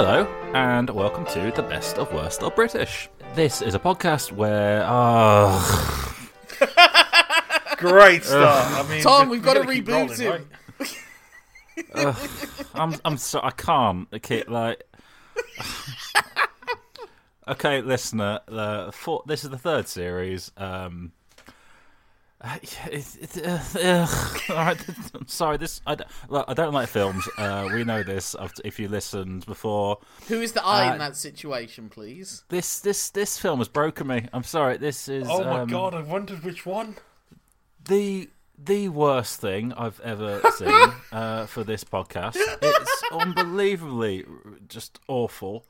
Hello, and welcome to the Best of Worst of British. This is a podcast where, uh, Great start. I mean, Tom, we- we've we got to gotta reboot rolling, him. right? I'm, I'm so I can't. Okay, like, okay, listener. The four, this is the third series. Um, uh, it, it, uh, all right, I'm sorry. This I, don't- look, I don't like films. Uh, we know this. If you listened before, Who is the I Uh, in that situation, please? this this this film has broken me. I'm sorry. This is Oh my um, god, I wondered which one. the the worst thing I've ever seen uh, for this podcast. It's unbelievably just awful.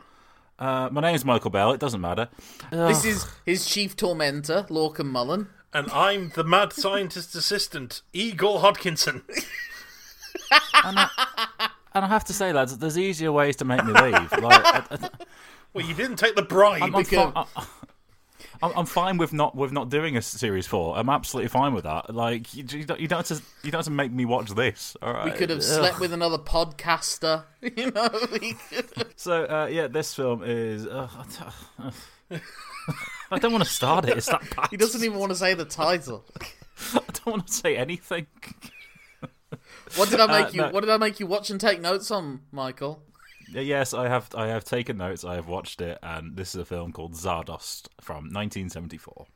Uh, my is Michael Bell. It doesn't matter. This Ugh. is his chief tormentor, Lorcan Mullen. And I'm the mad scientist assistant, Igor Hodkinson. and I have to say, lads, there's easier ways to make me leave. Like, I, I, Well, you didn't take the bribe. I'm, I'm, Because- fi- I- I'm, I'm fine with not with not doing a series four. I'm absolutely fine with that. Like, you, you, don't, you don't have to you don't have to make me watch this. All right. We could have Ugh. slept with another podcaster. You know, So uh, yeah, this film is. Uh, I don't want to start it. It's that bad. he doesn't even want to say the title. I don't want to say anything. What did I make Uh, you? no. What did I make you watch and take notes on, Michael? Uh, Yes, I have. I have taken notes. I have watched it, and this is a film called Zardost from 1974.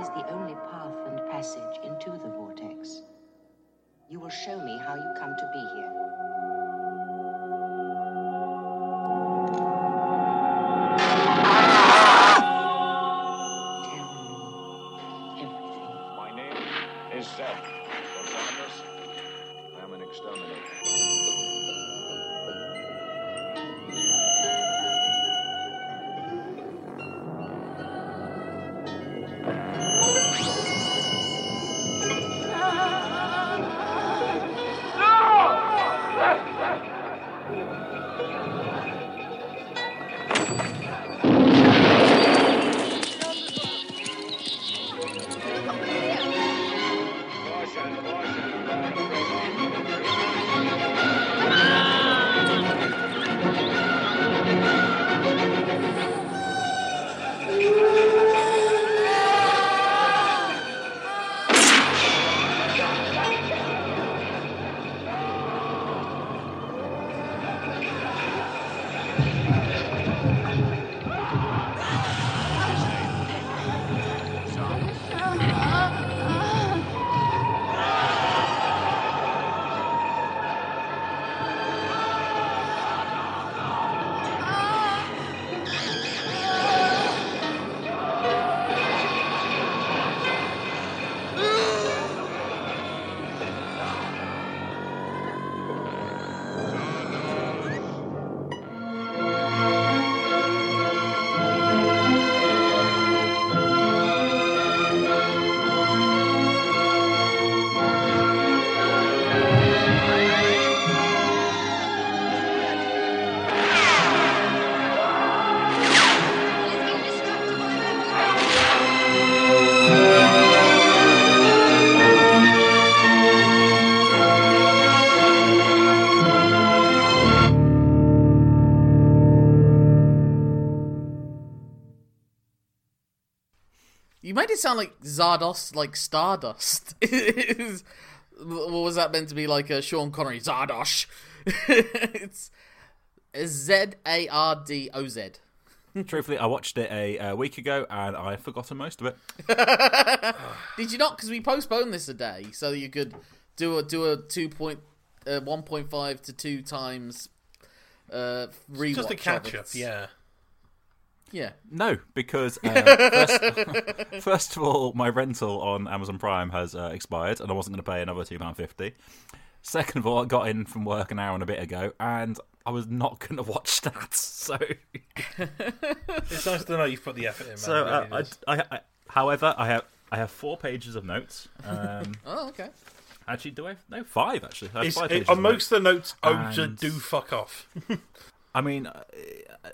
Is the only path and passage into the vortex. You will show me how you come to be here. Made it sound like Zardost, like Stardust. What was that meant to be like a Sean Connery? Zardosh. it's Z A R D O Z. Truthfully, I watched it a, uh week ago, and I've forgotten most of it. Did you not? Because we postponed this a day so you could do a do a two point, uh, one point five to two times uh, rewatch. Just a catch up, yeah. Yeah. No, because uh, first, first of all, my rental on Amazon Prime has uh, expired, and I wasn't going to pay another two pound fifty. Second of all, I got in from work an hour and a bit ago, and I was not going to watch that. So, It's nice to know you've put the effort in, man. so uh, really I. I, I, however, I have I have four pages of notes. Um, Oh, okay. actually, do I? No, five actually. I have five it- pages on of most of the notes, oh, And- just do fuck off. I mean, uh,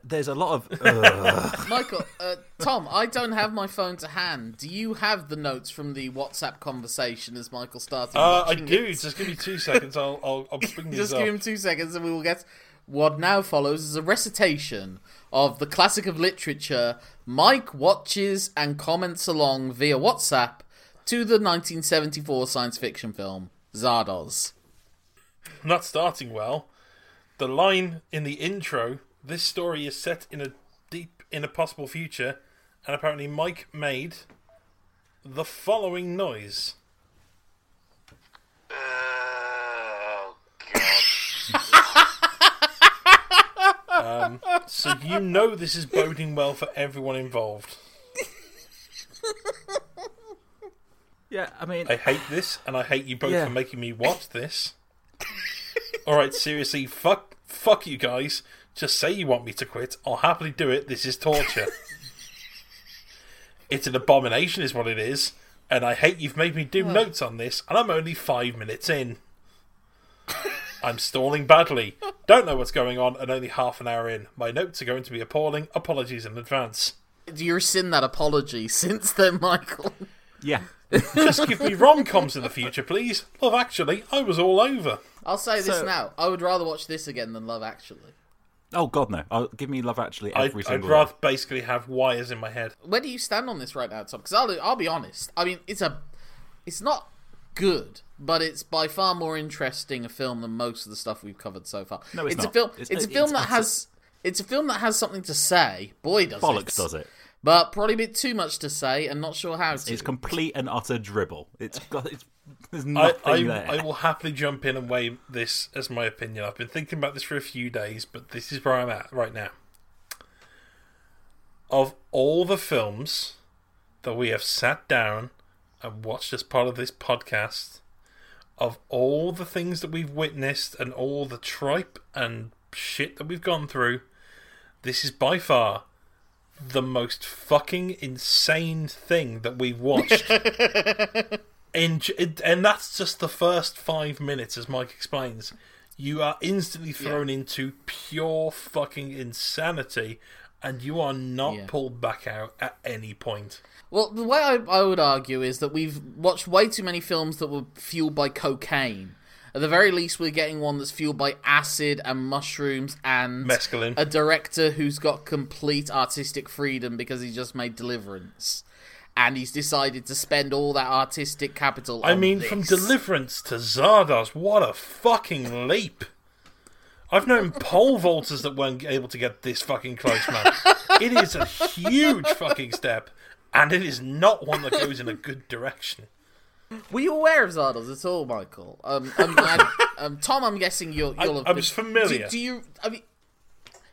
there's a lot of. Ugh. Michael, uh, Tom, I don't have my phone to hand. Do you have the notes from the WhatsApp conversation as Michael started? Uh, I do. it? Just give me two seconds. I'll I'll, I'll bring these Just up. give him two seconds and we will get. What now follows is a recitation of the classic of literature. Mike watches and comments along via WhatsApp to the 1974 science fiction film Zardoz. Not starting well. The line in the intro. This story is set in a deep in a possible future, and apparently Mike made the following noise. Oh, God. Um, so you know this is boding well for everyone involved. yeah, I mean, I hate this, and I hate you both Yeah. for making me watch this. All right, seriously, fuck, fuck you guys. Just say you want me to quit. I'll happily do it. This is torture. it's an abomination, is what it is, and I hate you've made me do notes on this, and I'm only five minutes in. I'm stalling badly. Don't know what's going on, and only half an hour in. My notes are going to be appalling. Apologies in advance. You rescind that apology since then, Michael. yeah. Just give me rom coms in the future, please. Love Actually, I was all over. I'll say this So- now. I would rather watch this again than Love Actually. Oh God, no! I'll give me Love Actually I'd, every I'd single. rather basically have wires in my head. Where do you stand on this right now, Tom? Because I'll, I'll be honest. I mean, it's a, it's not good, but it's by far more interesting a film than most of the stuff we've covered so far. No, it's a not. film. It's- It's, a it's- film that it's has. It's a film that has something to say. Boy, does Bollocks it. does it. But probably a bit too much to say, and not sure how to. It's complete and utter dribble. It's got. It's, there's I, nothing I, there. I will happily jump in and weigh this as my opinion. I've been thinking about this for a few days, but this is where I'm at right now. Of all the films that we have sat down and watched as part of this podcast, of all the things that we've witnessed and all the tripe and shit that we've gone through, this is by far the most fucking insane thing that we've watched. and, and that's just the first five minutes, as Mike explains. You are instantly thrown into pure fucking insanity, and you are not Yeah. pulled back out at any point. Well, the way I, I would argue is that we've watched way too many films that were fueled by cocaine. At the very least, we're getting one that's fueled by acid and mushrooms and Mescaline. a director who's got complete artistic freedom because he just made Deliverance. And he's decided to spend all that artistic capital I mean, from. Deliverance to Zardoz, what a fucking leap! I've known pole vaulters that weren't able to get this fucking close, man. It is a huge fucking step, and it is not one that goes in a good direction. Were you aware of Zardoz at all, Michael? Um, I'm um, Tom, I'm guessing you'll, I- you'll have I been- familiar. Do, do you? I mean,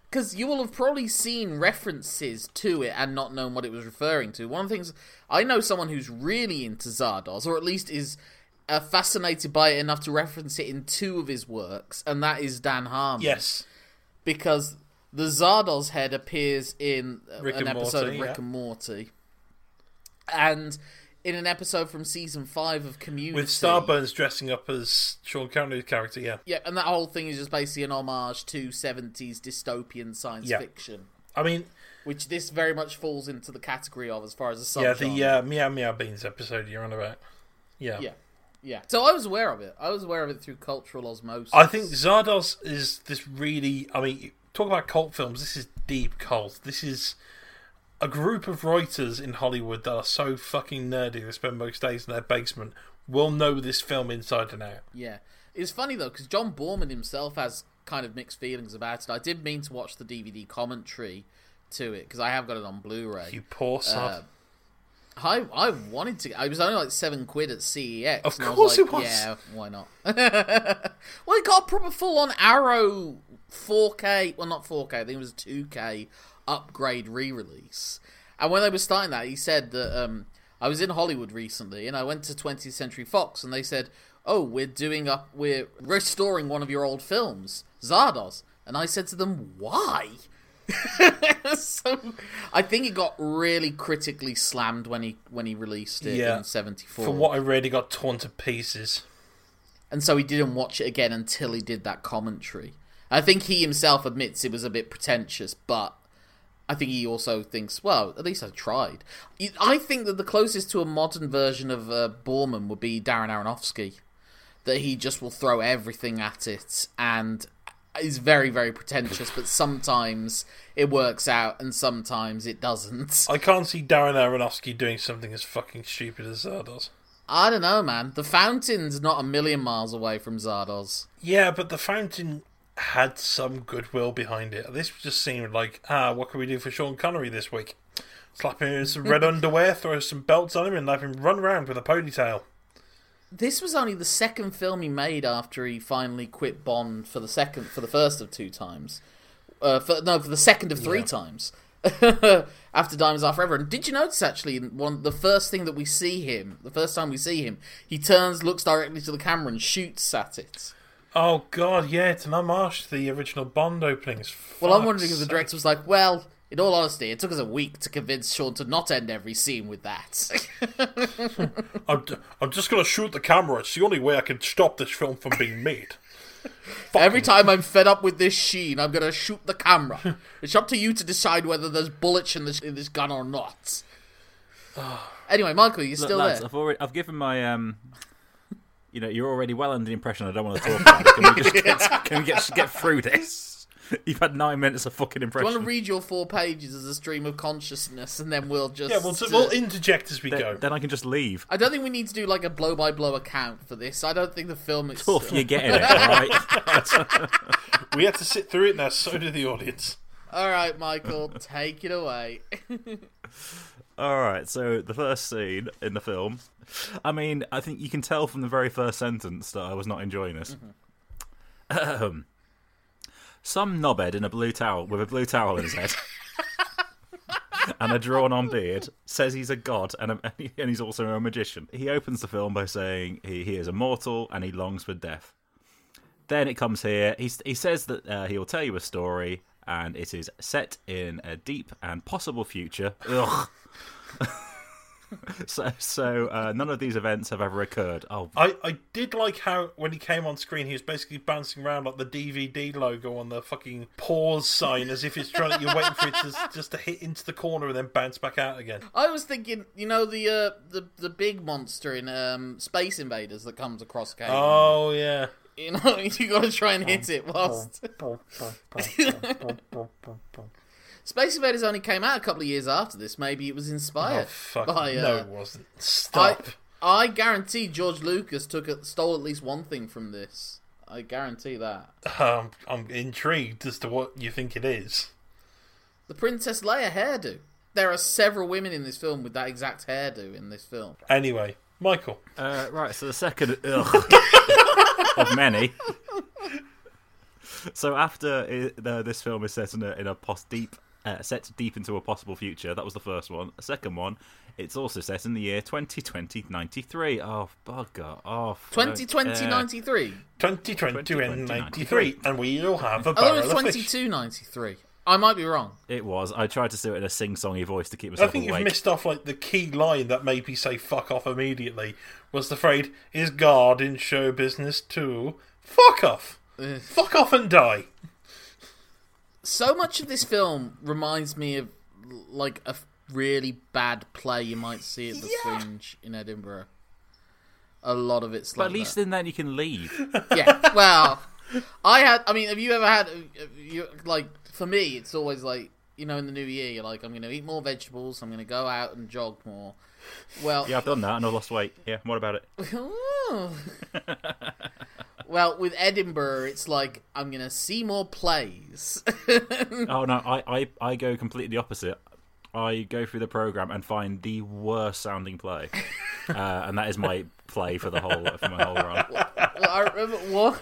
because you will have probably seen references to it and not known what it was referring to. One of the things I know someone who's really into Zardoz, or at least is uh, fascinated by it enough to reference it in two of his works, and that is Dan Harmon. Yes, because the Zardoz head appears in uh, an episode Morty, of Rick yeah. and Morty, and in an episode from season five of Community with Starburns dressing up as Sean Connery's character. Yeah, Yeah, and that whole thing is just basically an homage to 70s dystopian science Yeah. fiction, I mean, which this very much falls into the category of as far as a yeah, the uh, Meow Meow Beans episode you're on about. Yeah. yeah, yeah. So I was aware of it. I was aware of it through cultural osmosis. I think Zardoz is this really. I mean, talk about cult films. This is deep cult. This is a group of writers in Hollywood that are so fucking nerdy they spend most days in their basement will know this film inside and out. Yeah, it's funny though because John Boorman himself has kind of mixed feelings about it. I did mean to watch the DVD commentary to it because I have got it on Blu-ray. You poor sod. Uh, I I wanted to. I was only like seven quid at CEX. Of course was like, it was. Yeah, why not? well, it got a proper full on Arrow 4K. Well, not 4K. I think it was 2K upgrade re-release. And when they were starting that, he said that um, I was in Hollywood recently, and I went to 20th Century Fox, and they said, "Oh, we're doing up, we're restoring one of your old films, Zardoz." And I said to them, "Why?" so I think it got really critically slammed when he when he released it Yeah. in '74. For what I read, got torn to pieces. and so he didn't watch it again until he did that commentary. I think he himself admits it was a bit pretentious, but I think he also thinks, well, at least I tried. I think that the closest to a modern version of uh, Boorman would be Darren Aronofsky, that he just will throw everything at it and is very, very pretentious, but sometimes it works out and sometimes it doesn't. I can't see Darren Aronofsky doing something as fucking stupid as Zardoz. I don't know, man. The Fountain's not a million miles away from Zardoz. Yeah, but the fountain had some goodwill behind it. This just seemed like, ah, what can we do for Sean Connery this week? Slap him in some red underwear, throw some belts on him, and have him run around with a ponytail. This was only the second film he made after he finally quit Bond for the second, for the first of two times. Uh, for, no, for the second of three Yeah. times. after Diamonds Are Forever. And did you notice actually, one the first thing that we see him, the first time we see him, he turns, looks directly to the camera, and shoots at it. Oh god, yeah, it's an homage to the original Bond openings. Well, I'm wondering if the director was like, well. In all honesty, it took us a week to convince Sean to not end every scene with that. I'm, I'm just gonna shoot the camera. It's the only way I can stop this film from being made. Every time I'm fed up with this sheen, I'm gonna shoot the camera. it's up to you to decide whether there's bullets in this in this gun or not. anyway, Michael, you're Look, still lads, there. I've already, I've given my, um, you know, you're already well under the impression I don't want to talk about it. Can we just get, can we get, get through this? You've had nine minutes of fucking impression. Do you want to read your four pages as a stream of consciousness, and then we'll just. Yeah, we'll, uh, we'll interject as we then, go. then I can just leave. I don't think we need to do like a blow by blow account for this. I don't think the film itself. Tough, you're getting it, alright? We had to sit through it now, so did the audience. All right, Michael, take it away. Alright, so the first scene in the film. I mean, I think you can tell from the very first sentence that I was not enjoying this. Um, some knobhead in a blue towel with a blue towel in his head and a drawn-on beard says he's a god and, a, and he's also a magician. He opens the film by saying he, he is immortal and he longs for death. Then it comes here. He, he says that uh, he will tell you a story and it is set in a deep and possible future. Ugh. so, so uh, none of these events have ever occurred. Oh, I, I did like how when he came on screen, he was basically bouncing around like the DVD logo on the fucking pause sign, as if it's trying. You're waiting for it to just to hit into the corner and then bounce back out again. I was thinking, you know, the uh, the the big monster in um, Space Invaders that comes across Cave. Oh yeah. You know, you got to try and hit it whilst. Space Invaders only came out a couple of years after this. Maybe it was Oh inspired fuck! by. Uh, no, it wasn't. I, Stop. I guarantee George Lucas took a, stole at least one thing from this. I guarantee that. Um, I'm intrigued as to what you think it is. The Princess Leia hairdo. There are several women in this film with that exact hairdo in this film. Anyway, Michael. Uh, right, so the second ugh, of many. So after it, uh, this film is set in a, in a pos- deep, uh, set deep into a possible future. That was the first one. The second one, it's also set in the year 2020 93. Oh bugger! Oh, I 2020 93. 2020 and 93, and we'll have a I thought it barrel was of fish. 22 93. I might be wrong. It was. I tried to do it in a sing-songy voice to keep myself. I think awake. you've missed off like the key line that made me say "fuck off" immediately. Was the phrase "Is God in show business too?" Fuck off. Fuck off and die. So much of this film reminds me of like a really bad play you might see at the Yeah. Fringe in Edinburgh. A lot of it's But like at least that. in then you can leave. yeah. Well, I had. I mean, have you ever had? Uh, you like for me, it's always like you know, in the new year, you're like, I'm going to eat more vegetables. I'm going to go out and jog more. Well, Yeah, I've done that and I've lost weight. Yeah, what about it? Well, with Edinburgh, it's like I'm going to see more plays. Oh no, I, I, I go completely the opposite. I go through the program and find the worst sounding play, uh, and that is my play for the whole for my whole run. well, I remember what.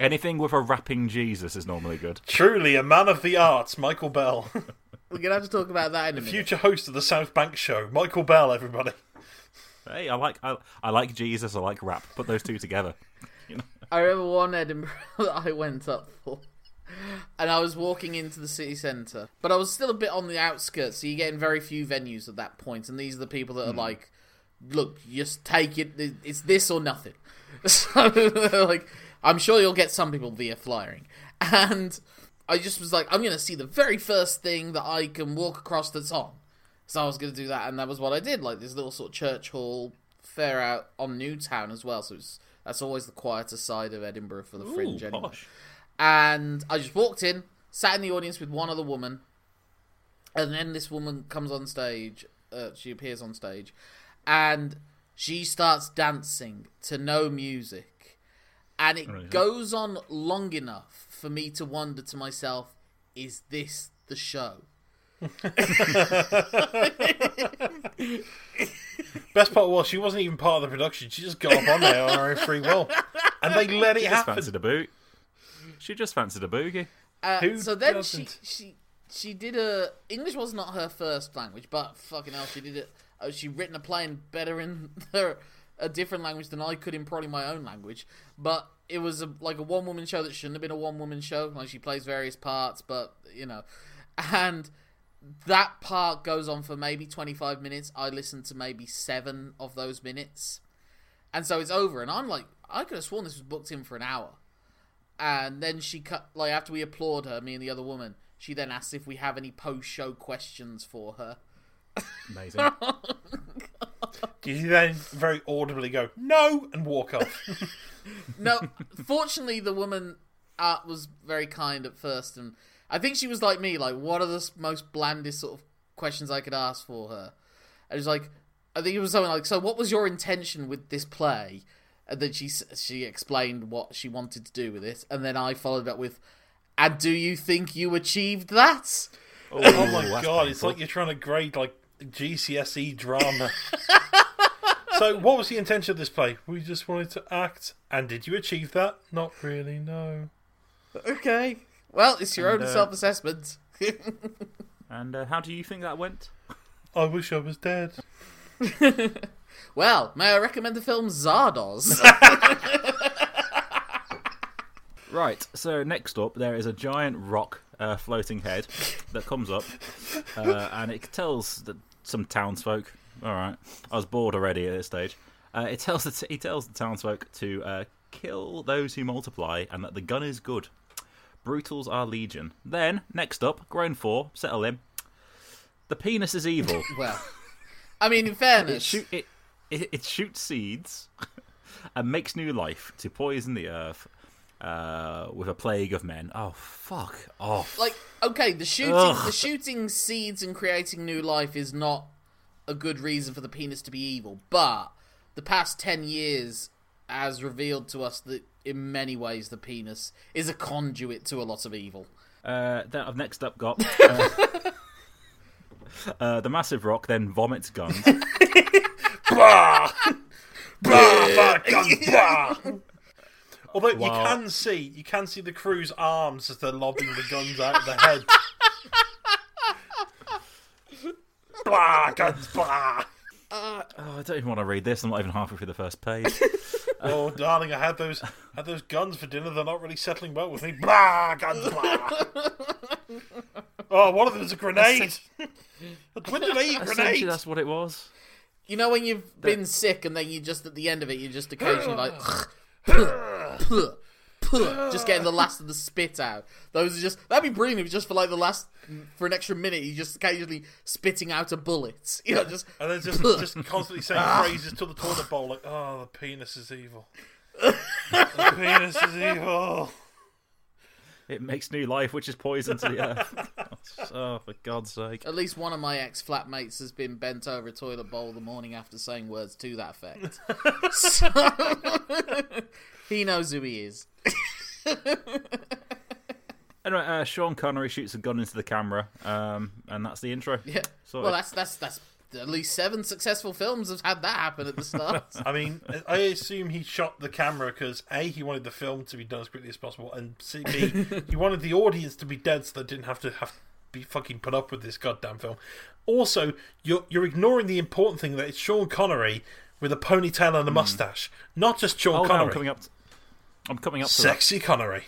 Anything with a rapping Jesus is normally good. Truly a man of the arts, Michael Bell. We're gonna have to talk about that in a minute. Future host of the South Bank Show, Michael Bell. Everybody. Hey, I like I, I like Jesus. I like rap. Put those two together. I remember one Edinburgh that I went up for. And I was walking into the city centre. But I was still a bit on the outskirts, so you're getting very few venues at that point, And these are the people that are hmm. like, look, just take it. It's this or nothing. So, like, I'm sure you'll get some people via flyering. And I just was like, I'm going to see the very first thing that I can walk across that's on. So I was going to do that, and that was what I did. Like this little sort of church hall fair out on Newtown as well. So it's, that's always the quieter side of Edinburgh for the fringe. Ooh, anyway. posh. And I just walked in, sat in the audience with one other woman, and then this woman comes on stage. Uh, she appears on stage, and she starts dancing to no music, and it Right. goes on long enough for me to wonder to myself, "Is this the show?" Best part was she wasn't even part of the production. She just got up on there on her own free will, and they let it Just happen. fancied a boot. She just fancied a boogie. Uh, so then doesn't? she she she did a English was not her first language, but fucking hell, she did it. Uh, she written a play in better in her, a different language than I could in probably my own language. But it was a, like a one woman show that shouldn't have been a one woman show. Like she plays various parts, but you know, and that part goes on for maybe twenty five minutes. I listened to maybe seven of those minutes, and so it's over. And I'm like, I could have sworn this was booked in for an hour and then she cut like after we applaud her, me and the other woman. She then asks if we have any post-show questions for her. Amazing. Did you then very audibly go no and walk off? No, fortunately, the woman uh, was very kind at first, and I think she was like me. Like, what are the most blandest sort of questions I could ask for her? And it was like, I think it was something like, "So, what was your intention with this play?" And then she she explained what she wanted to do with it, and then I followed up with, "And do you think you achieved that?" oh my that's god! It's like you're trying to grade like GCSE drama. so, what was the intention of this play? We just wanted to act, and did you achieve that? Not really. No. Okay. Well, it's your And, own uh, self-assessment. And uh, how do you think that went? I wish I was dead. well, may I recommend the film Zardoz? Right. So next up, there is a giant rock uh, floating head that comes up, uh, and it tells the, some townsfolk. All right, I was bored already at this stage. Uh, it tells the he tells the townsfolk to uh, kill those who multiply, and that the gun is good. Brutals are legion. Then next up, grown four, settle in. The penis is evil. well, I mean, in It, fairness, shoot, it, it, it shoots seeds and makes new life to poison the earth uh, with a plague of men. Oh, fuck off. like, okay, the shooting, Ugh. the shooting seeds and creating new life is not a good reason for the penis to be evil, but the past ten years has revealed to us that in many ways the penis is a conduit to a lot of evil. Uh, then I've next up got. Uh, uh, the massive rock then vomits guns. Bah! bah, guns, bah! Although you can see, you can see the crew's arms as they're lobbing the guns out of the head. blah, guns, blah. Uh, oh, I don't even want to read this. I'm not even halfway through the first page. Oh, darling, I had those, had those guns for dinner. They're not really settling well with me. Blah, guns, blah. Oh, one of them is a grenade. when did I eat grenades? that's what it was. You know when you've been sick and then you just at the end of it you're just occasionally like just getting the last of the spit out. Those are just that'd be brilliant if just for like the last for an extra minute you just occasionally spitting out a bullet. You know, just And then just, just constantly saying ah. phrases to the toilet bowl like, "Oh, the penis is evil. the penis is evil." It makes new life, which is poison to the earth. oh, for God's sake. at least one of my ex flatmates has been bent over a toilet bowl the morning after saying words to that effect. so, he knows who he is. Anyway, uh, Sean Connery shoots a gun into the camera, um, and that's the intro. Yeah. Sorted. Well, that's that's that's at least seven successful films have had that happen at the start. I mean, I assume he shot the camera because a he wanted the film to be done as quickly as possible, and c, b he wanted the audience to be dead so they didn't have to have be fucking put up with this goddamn film. Also, you're you're ignoring the important thing that it's Sean Connery with a ponytail and a hmm. mustache, not just Sean Oh no, Connery. I'm coming up. To, I'm coming up to Sexy Connery.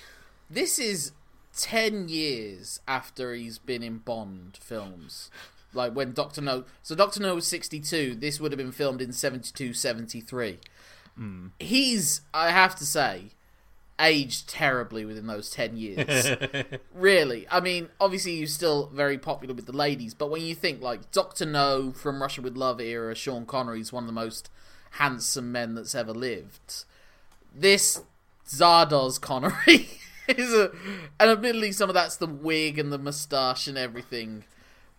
This is 10 years after he's been in Bond films. Like when Doctor No. So Doctor No was 62. This would have been filmed in 72, 73. Hmm. He's, I have to say, aged terribly within those 10 years. really. I mean, obviously he's still very popular with the ladies, but when you think like Doctor No from Russia with Love era, Sean Connery's one of the most handsome men that's ever lived. This Zardoz Connery is a, and admittedly some of that's the wig and the moustache and everything.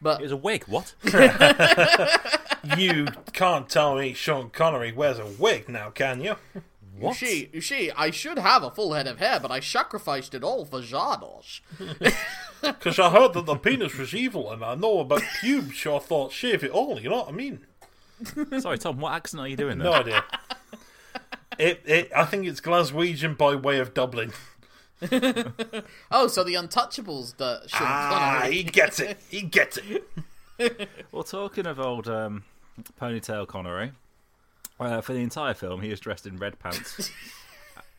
But It was a wig. What? You can't tell me Sean Connery wears a wig now, can you? you see, you see, I should have a full head of hair, but I sacrificed it all for Zardoz. Because I heard that the penis was evil, and I know about pubes, so I thought shave it all. You know what I mean? Sorry, Tom. What accent are you doing there? No idea. It, it, I think it's Glaswegian by way of Dublin. Oh, so the Untouchables, the Sean Ah, Connery. he gets it. He gets it. Well, talking of old um, ponytail Connery, uh, for the entire film, he is dressed in red pants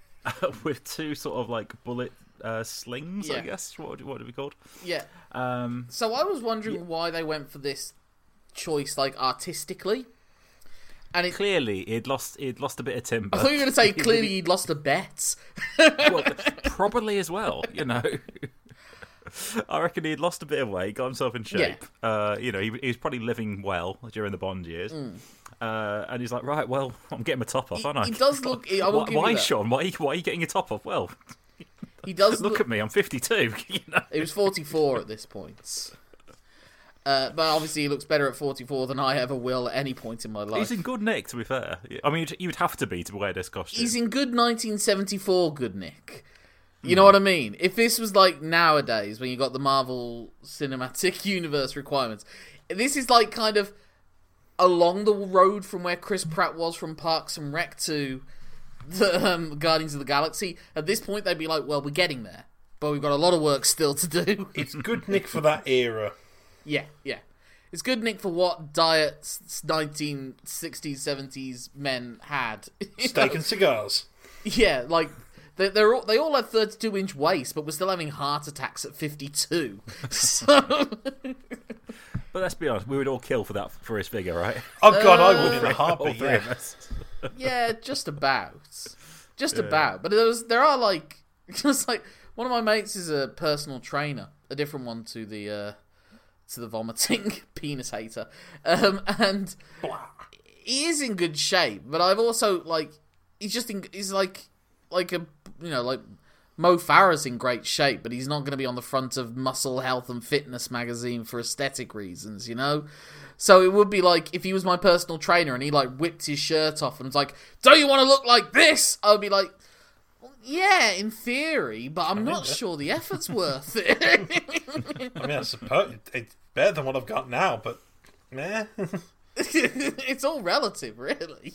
with two sort of like bullet uh, slings. I guess what would, what would it be called? Yeah. Um, So I was wondering why they went for this choice, like artistically. And it, clearly, he'd lost he'd lost a bit of timber. I thought you were going to say clearly he'd lost a bet. well, probably as well. You know, I reckon he'd lost a bit of weight, got himself in shape. Uh, you know, he, he was probably living well during the Bond years. Uh, and he's like, right, well, I'm getting my top off, aren't I? Mm. he does look- I will why, give why. Sean? Why, why are you getting your top off? Well, He does look look. at me, I'm 52. You know, He was 44 at this point. Uh, but obviously, he looks better at 44 than I ever will at any point in my life. he's in good nick. To be fair, I mean, you'd, you'd have to be to wear this costume. He's in good 1974 good Nick. You know what I mean? If this was like nowadays, when you got the Marvel Cinematic Universe requirements, this is like kind of along the road from where Chris Pratt was from Parks and Rec to the um, Guardians of the Galaxy. At this point, they'd be like, "Well, we're getting there, but we've got a lot of work still to do." It's good nick for that era. yeah, yeah. It's good, Nick, for what diet 1960s, 70s men had. You Steak know? and cigars. Yeah, like they, they're all, they all had 32 inch waist, but we're still having heart attacks at 52. So But let's be honest, we would all kill for that for his figure, right? Oh god, I would in a all heartbeat. three Yeah. of us. yeah, just about, just about. But there was there are like just like one of my mates is a personal trainer, a different one to the uh to the vomiting penis hater, um, and he is in good shape. But I've also like he's just in, he's like like a you know like Mo Farah's in great shape, but he's not going to be on the front of Muscle Health and Fitness magazine for aesthetic reasons, you know. So it would be like if he was my personal trainer and he like whipped his shirt off and was like, "Do you want to look like this?" I would be like, "Yeah, in theory, but I'm not sure the effort's worth it." I mean, I suppose it's better than what I've got now, but meh. it's all relative, really.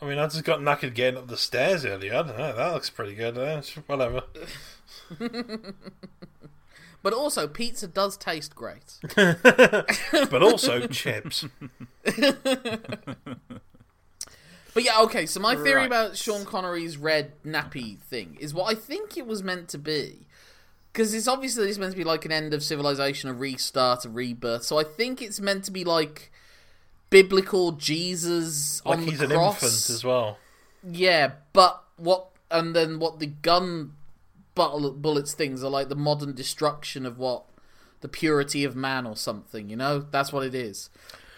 I mean, I just got knackered getting up the stairs earlier. I don't know. That looks pretty good. Uh, whatever. but also, pizza does taste great. But also chips. But yeah, okay. So my theory Right. about Sean Connery's red nappy thing is what I think it was meant to be, because it's obviously it's meant to be like an end of civilization, a restart, a rebirth. So I think it's meant to be like biblical Jesus Like on he's the an cross. infant as well. Yeah, but what and then what the gun bullets things are like the modern destruction of what the purity of man or something. You know, that's what it is.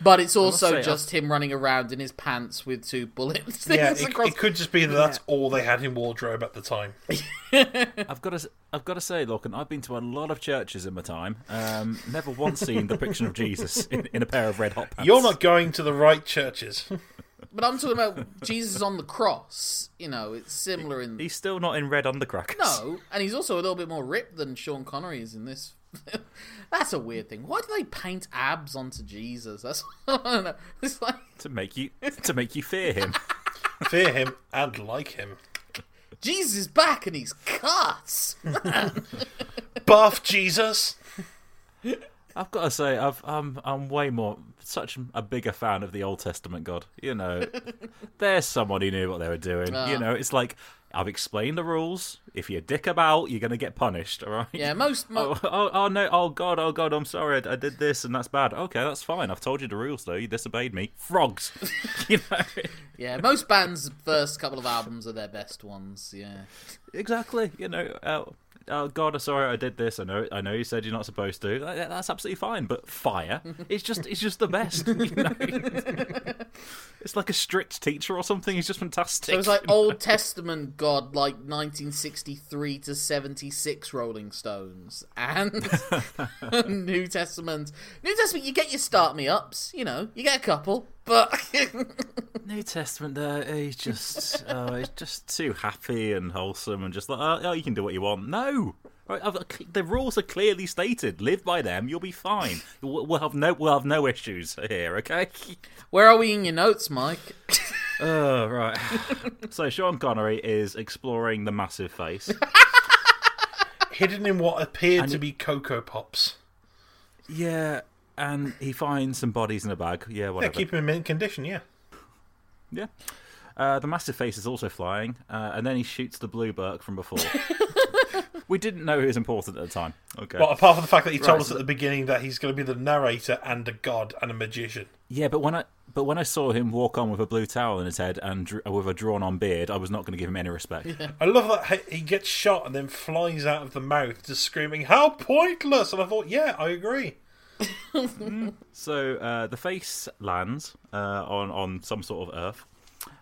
But it's also say, just him running around in his pants with two bullets. Yeah, it, across- it could just be that that's all they had in wardrobe at the time. I've got to, I've got to say, look, and I've been to a lot of churches in my time. Um, never once seen the depiction of Jesus in, in a pair of red hot pants. You're not going to the right churches. But I'm talking about Jesus on the cross. You know, it's similar in He's still not in red undercrackers. no, and he's also a little bit more ripped than Sean Connery is in this. That's a weird thing. Why do they paint abs onto Jesus? That's I don't know. It's like to make you to make you fear him. Fear him and like him. Jesus is back and he's cut. buff, Jesus. I've got to say, I've, I'm I'm way more such a bigger fan of the Old Testament God. You know, there's someone who knew what they were doing. Ah. You know, it's like I've explained the rules. If you dick about, you're gonna get punished. All right. Yeah, most. Mo- Oh, oh, oh no! Oh God! Oh God! I'm sorry. I, I did this, and that's bad. Okay, that's fine. I've told you the rules, though. You disobeyed me. Frogs. you know. yeah, most bands' first couple of albums are their best ones. Yeah. Exactly. You know. Uh, oh God! I'm sorry. I did this. I know. I know. You said you're not supposed to. That- That's absolutely fine. But fire. It's just. It's just the best. You know? it's like a strict teacher or something. He's just fantastic. So it's like Old Testament God, like 1963 to 76 Rolling Stones, and New Testament. New Testament, you get your start me ups, you know, you get a couple, but New Testament. There, he's just. oh, he's just too happy and wholesome, and just like, oh, oh, you can do what you want. No. Right, the rules are clearly stated. Live by them. You'll be fine. We'll we'll have no. We'll have no issues here. Okay. where are we in your notes, Mike? Oh, right. so Sean Connery is exploring the massive face. Hidden in what appeared to be Cocoa Pops. yeah, and he finds some bodies in a bag. Yeah, Yeah, whatever. keep him in mint condition, yeah. Yeah. Uh, the massive face is also flying, uh, and then he shoots the blue Burke from before. we didn't know he was important at the time. Okay. Well, apart from the fact that he told Right, us so at the beginning that he's going to be the narrator and a god and a magician. Yeah, but when I but when I saw him walk on with a blue towel in his head and dr- with a drawn-on beard, I was not going to give him any respect. I love that he he gets shot and then flies out of the mouth just screaming, How pointless! And I thought, yeah, I agree. So uh, the face lands uh, on on some sort of Earth,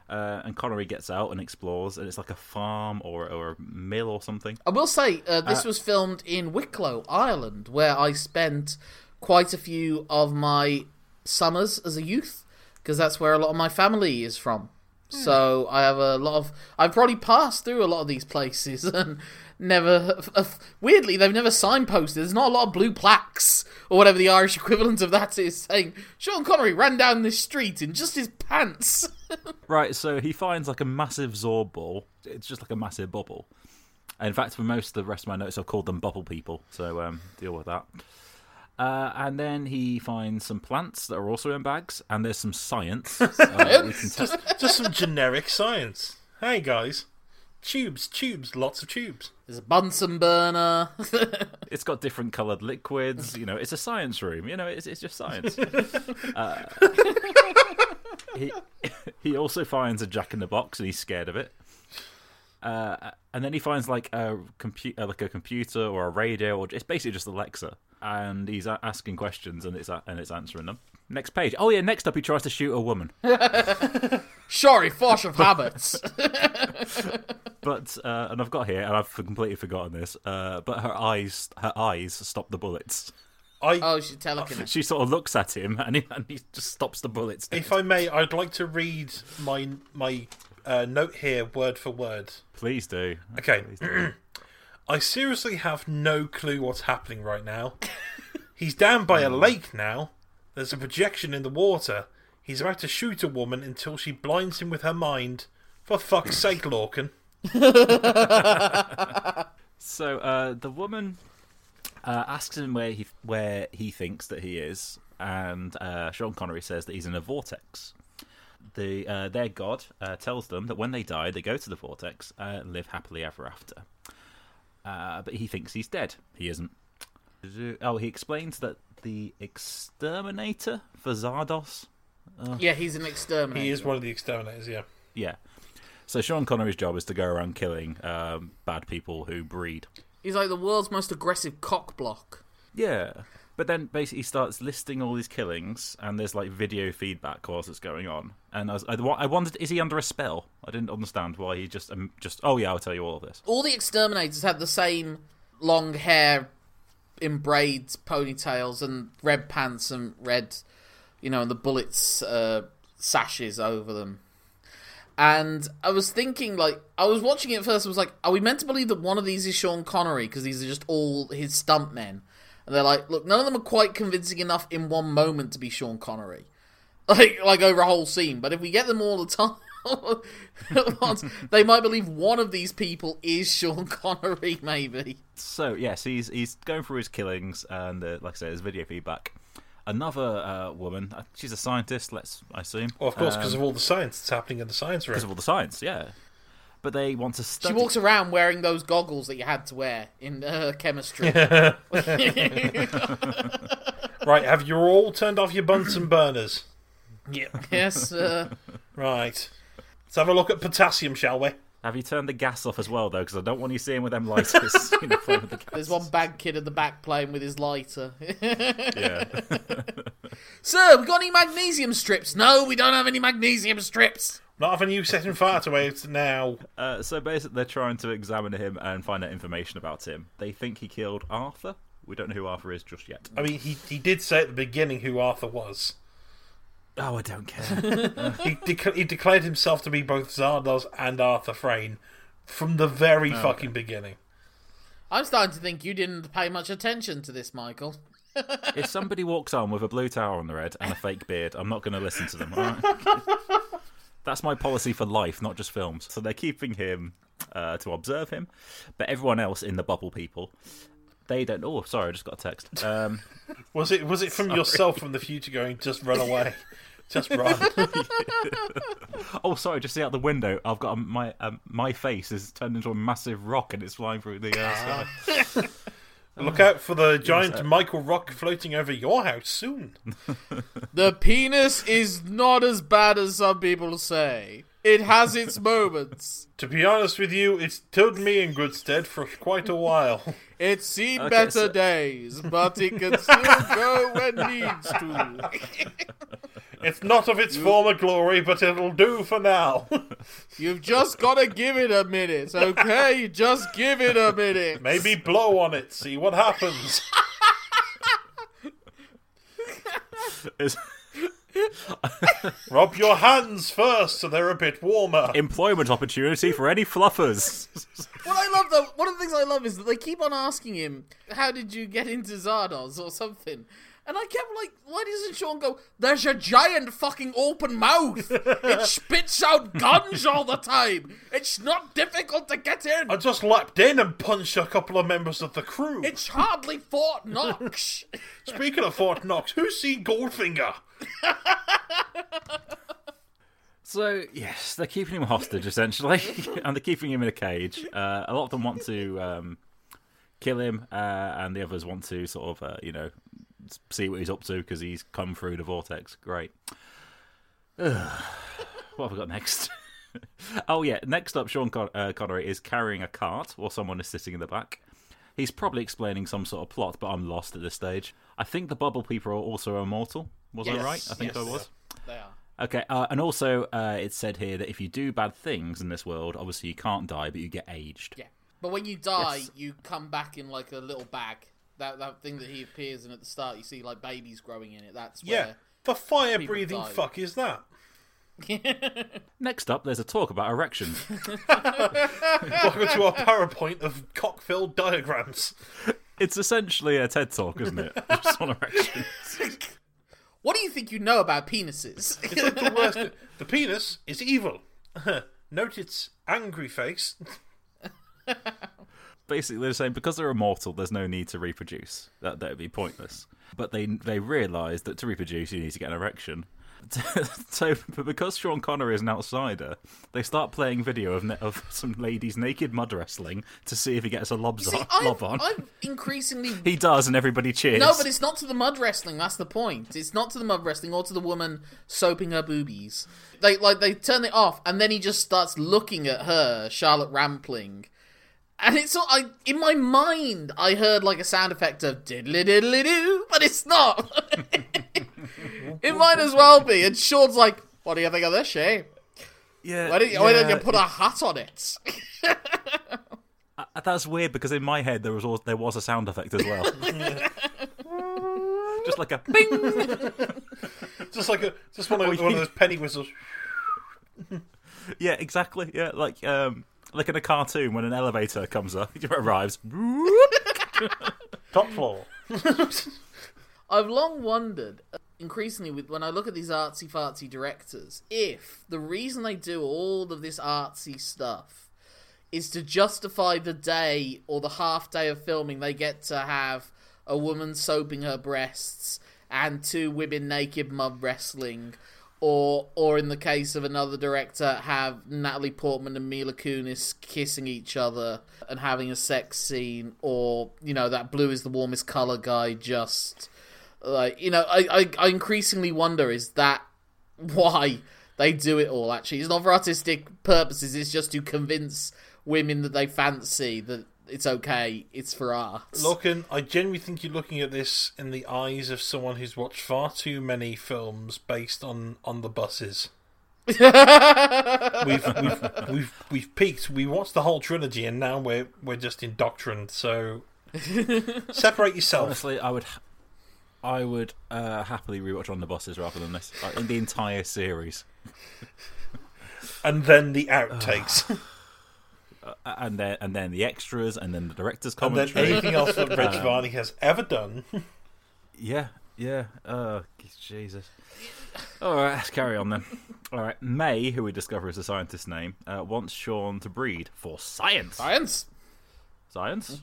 uh, and Connery gets out and explores, and it's like a farm or or a mill or something. I will say, uh, this was filmed in Wicklow, Ireland, where I spent quite a few of my summers as a youth, because that's where a lot of my family is from. So I have a lot of. I've probably passed through a lot of these places and never. weirdly, they've never signposted. There's not a lot of blue plaques or whatever the Irish equivalent of that is saying Sean Connery ran down this street in just his pants. Right, so he finds like a massive Zorb ball. It's just like a massive bubble. In fact, for most of the rest of my notes, I've called them bubble people. So um, deal with that. Uh, and then he finds some plants that are also in bags, and there's some science. Uh, we can test- Just some generic science. Hey, guys. Tubes, tubes, lots of tubes. There's a Bunsen burner. it's got different coloured liquids. You know, it's a science room. You know, it's, it's just science. uh, he he also finds a Jack in the Box, and he's scared of it. Uh, and then he finds like a computer, like a computer or a radio, or it's basically just Alexa, and he's a- asking questions, and it's a- and it's answering them. Next page. Oh yeah, next up he tries to shoot a woman, Sorry, force of habits. but uh, and I've got here, and I've completely forgotten this. Uh, but her eyes, her eyes stop the bullets. I, Oh, she's telekinetic. She sort of looks at him, and he, and he just stops the bullets. if I may, I'd like to read my my uh, note here, word for word. Please do. Okay. Please do. I seriously have no clue what's happening right now. He's down by a lake now. There's a projection in the water. He's about to shoot a woman until she blinds him with her mind. For fuck's sake, Lorcan. So uh, the woman uh, asks him where he where he thinks that he is, and uh, Sean Connery says that he's in a vortex. The uh, their god uh, tells them that when they die, they go to the vortex uh, and live happily ever after. But he thinks he's dead. He isn't. Oh, he explains that the exterminator for Zardoz. Yeah, he's an exterminator. He is one of the exterminators, yeah. Yeah. So Sean Connery's job is to go around killing um, bad people who breed. He's like the world's most aggressive cock block. Yeah. But then basically he starts listing all these killings, and there's like video feedback whilst it's going on. And I, was, I, I wondered, is he under a spell? I didn't understand why he just um, just. Oh yeah, I'll tell you all of this. All the exterminators have the same long hair in braids, ponytails, and red pants and red, you know, and the bullets uh, sashes over them. And I was thinking, like, I was watching it first. I was like, are we meant to believe that one of these is Sean Connery because these are just all his stuntmen? And they're like, look, none of them are quite convincing enough in one moment to be Sean Connery, like, like over a whole scene. But if we get them all the time, they might believe one of these people is Sean Connery, maybe. So yes, he's he's going through his killings, and uh, like I say, there's video feedback. Another uh, woman, uh, she's a scientist. Let's I assume. Well, of course, because Um, of all the science that's happening in the science room. because of all the science, yeah. But they want to She walks around wearing those goggles that you had to wear in uh, chemistry. Right, have you all turned off your Bunsen burners? yes, uh, Right. Let's have a look at potassium, shall we? Have you turned the gas off as well, though? Because I don't want you seeing with them lighters. you know, playing with the gas. there's one bad kid in the back playing with his lighter. Yeah. Sir, we got any magnesium strips? No, we don't have any magnesium strips. Not having you setting fire to it now. Uh, so basically, they're trying to examine him and find out information about him. They think he killed Arthur. We don't know who Arthur is just yet. I mean, he, he did say at the beginning who Arthur was. Oh, I don't care. He, dec- he declared himself to be both Zardoz and Arthur Frayne from the very fucking beginning. I'm starting to think you didn't pay much attention to this, Michael. if somebody walks on with a blue tower on their head and a fake beard, I'm not going to listen to them. all right? That's my policy for life, not just films. So they're keeping him uh, to observe him, but everyone else in the bubble people, they don't. Oh, sorry, I just got a text. Um, Was it was it from yourself from the future going, just run away? Just run. oh, sorry, just see out the window. I've got a, my um, my face is turned into a massive rock and it's flying through the uh, sky. Look out for the giant Michael Rock floating over your house soon. The penis is not as bad as some people say. It has its moments. To be honest with you, it's stood me in good stead for quite a while. It's seen Okay, better so- days, but it can still go when needs to. It's not of its former glory, but it'll do for now. You've just got to give it a minute, okay? Just give it a minute. Maybe blow on it, see what happens. It's- Rub your hands first so they're a bit warmer. employment opportunity for any fluffers. What I love though, one of the things I love is that they keep on asking him, "How did you get into Zardoz?" or something. And I kept like, why doesn't Sean go? There's a giant fucking open mouth. It spits out guns all the time. It's not difficult to get in. I just leapt in and punched a couple of members of the crew. It's hardly Fort Knox. Speaking of Fort Knox, who's seen Goldfinger? So yes, they're keeping him hostage essentially, and they're keeping him in a cage. Uh, a lot of them want to um, kill him, uh, and the others want to sort of, uh, you know, s- see what he's up to because he's come through the vortex. Great. Ugh. what have we got next? oh yeah, next up, Sean Con- uh, Connery is carrying a cart while someone is sitting in the back. He's probably explaining some sort of plot, but I'm lost at this stage. I think the bubble people are also immortal. Was I right? I think yes. I was. they are. Okay, uh, and also uh, it's said here that if you do bad things in this world, obviously you can't die, but you get aged. Yeah. But when you die, Yes. you come back in like a little bag. That that thing that he appears in at the start, you see like babies growing in it. That's Yeah. The fire breathing die. fuck is that? Next up, there's a talk about erections. Welcome to our PowerPoint of cock-filled diagrams. it's essentially a TED talk, isn't it? Just on erections. What do you think you know about penises? It's like the worst. The penis is evil. Note its angry face. Basically, they're saying because they're immortal, there's no need to reproduce. That that would be pointless. But they they realise that to reproduce, you need to get an erection. so, but because Sean Connery is an outsider, they start playing video of ne- of some ladies naked mud wrestling to see if he gets a lob, See, on, I'm, lob on. I'm increasingly. He does, and everybody cheers. No, but it's not to the mud wrestling. That's the point. It's not to the mud wrestling or to the woman soaping her boobies. They like they turn it off, and then he just starts looking at her, Charlotte Rampling. And it's all I in my mind. I heard like a sound effect of diddly diddly doo, but it's not. it might as well be. And Sean's like, "What do you think of this, Shay? yeah, Why didn't, why didn't you yeah, put a hat on it?" Uh, That's weird because in my head there was al- there was a sound effect as well. Just like a bing. Just like a just one of, one of those penny whistles. Yeah, exactly. Yeah, like um, like in a cartoon when an elevator comes up, arrives. Top floor. I've long wondered uh, increasingly with when I look at these artsy fartsy directors, if the reason they do all of this artsy stuff is to justify the day or the half day of filming they get to have a woman soaping her breasts and two women naked mud wrestling or or in the case of another director have Natalie Portman and Mila Kunis kissing each other and having a sex scene or you know that blue is the warmest color guy just like you know I, I I increasingly wonder is that why they do it all actually? It's not for artistic purposes it's just to convince women that they fancy that it's okay it's for art Looking, I genuinely think you're looking at this in the eyes of someone who's watched far too many films based on on the buses. we've, we've we've we've peaked. We watched the whole trilogy, and now we're we're just indoctrined. So separate yourself. Honestly, I would, I would uh, happily rewatch on the buses rather than this. Like, in the entire series, And then the outtakes, Uh, and then and then the extras, and then the director's and then commentary. anything else that Reg Varney has ever done. Yeah, yeah. Oh, Jesus. All right, let's carry on then. All right, May, who we discover is a scientist's name, uh, wants Sean to breed for science. science Science.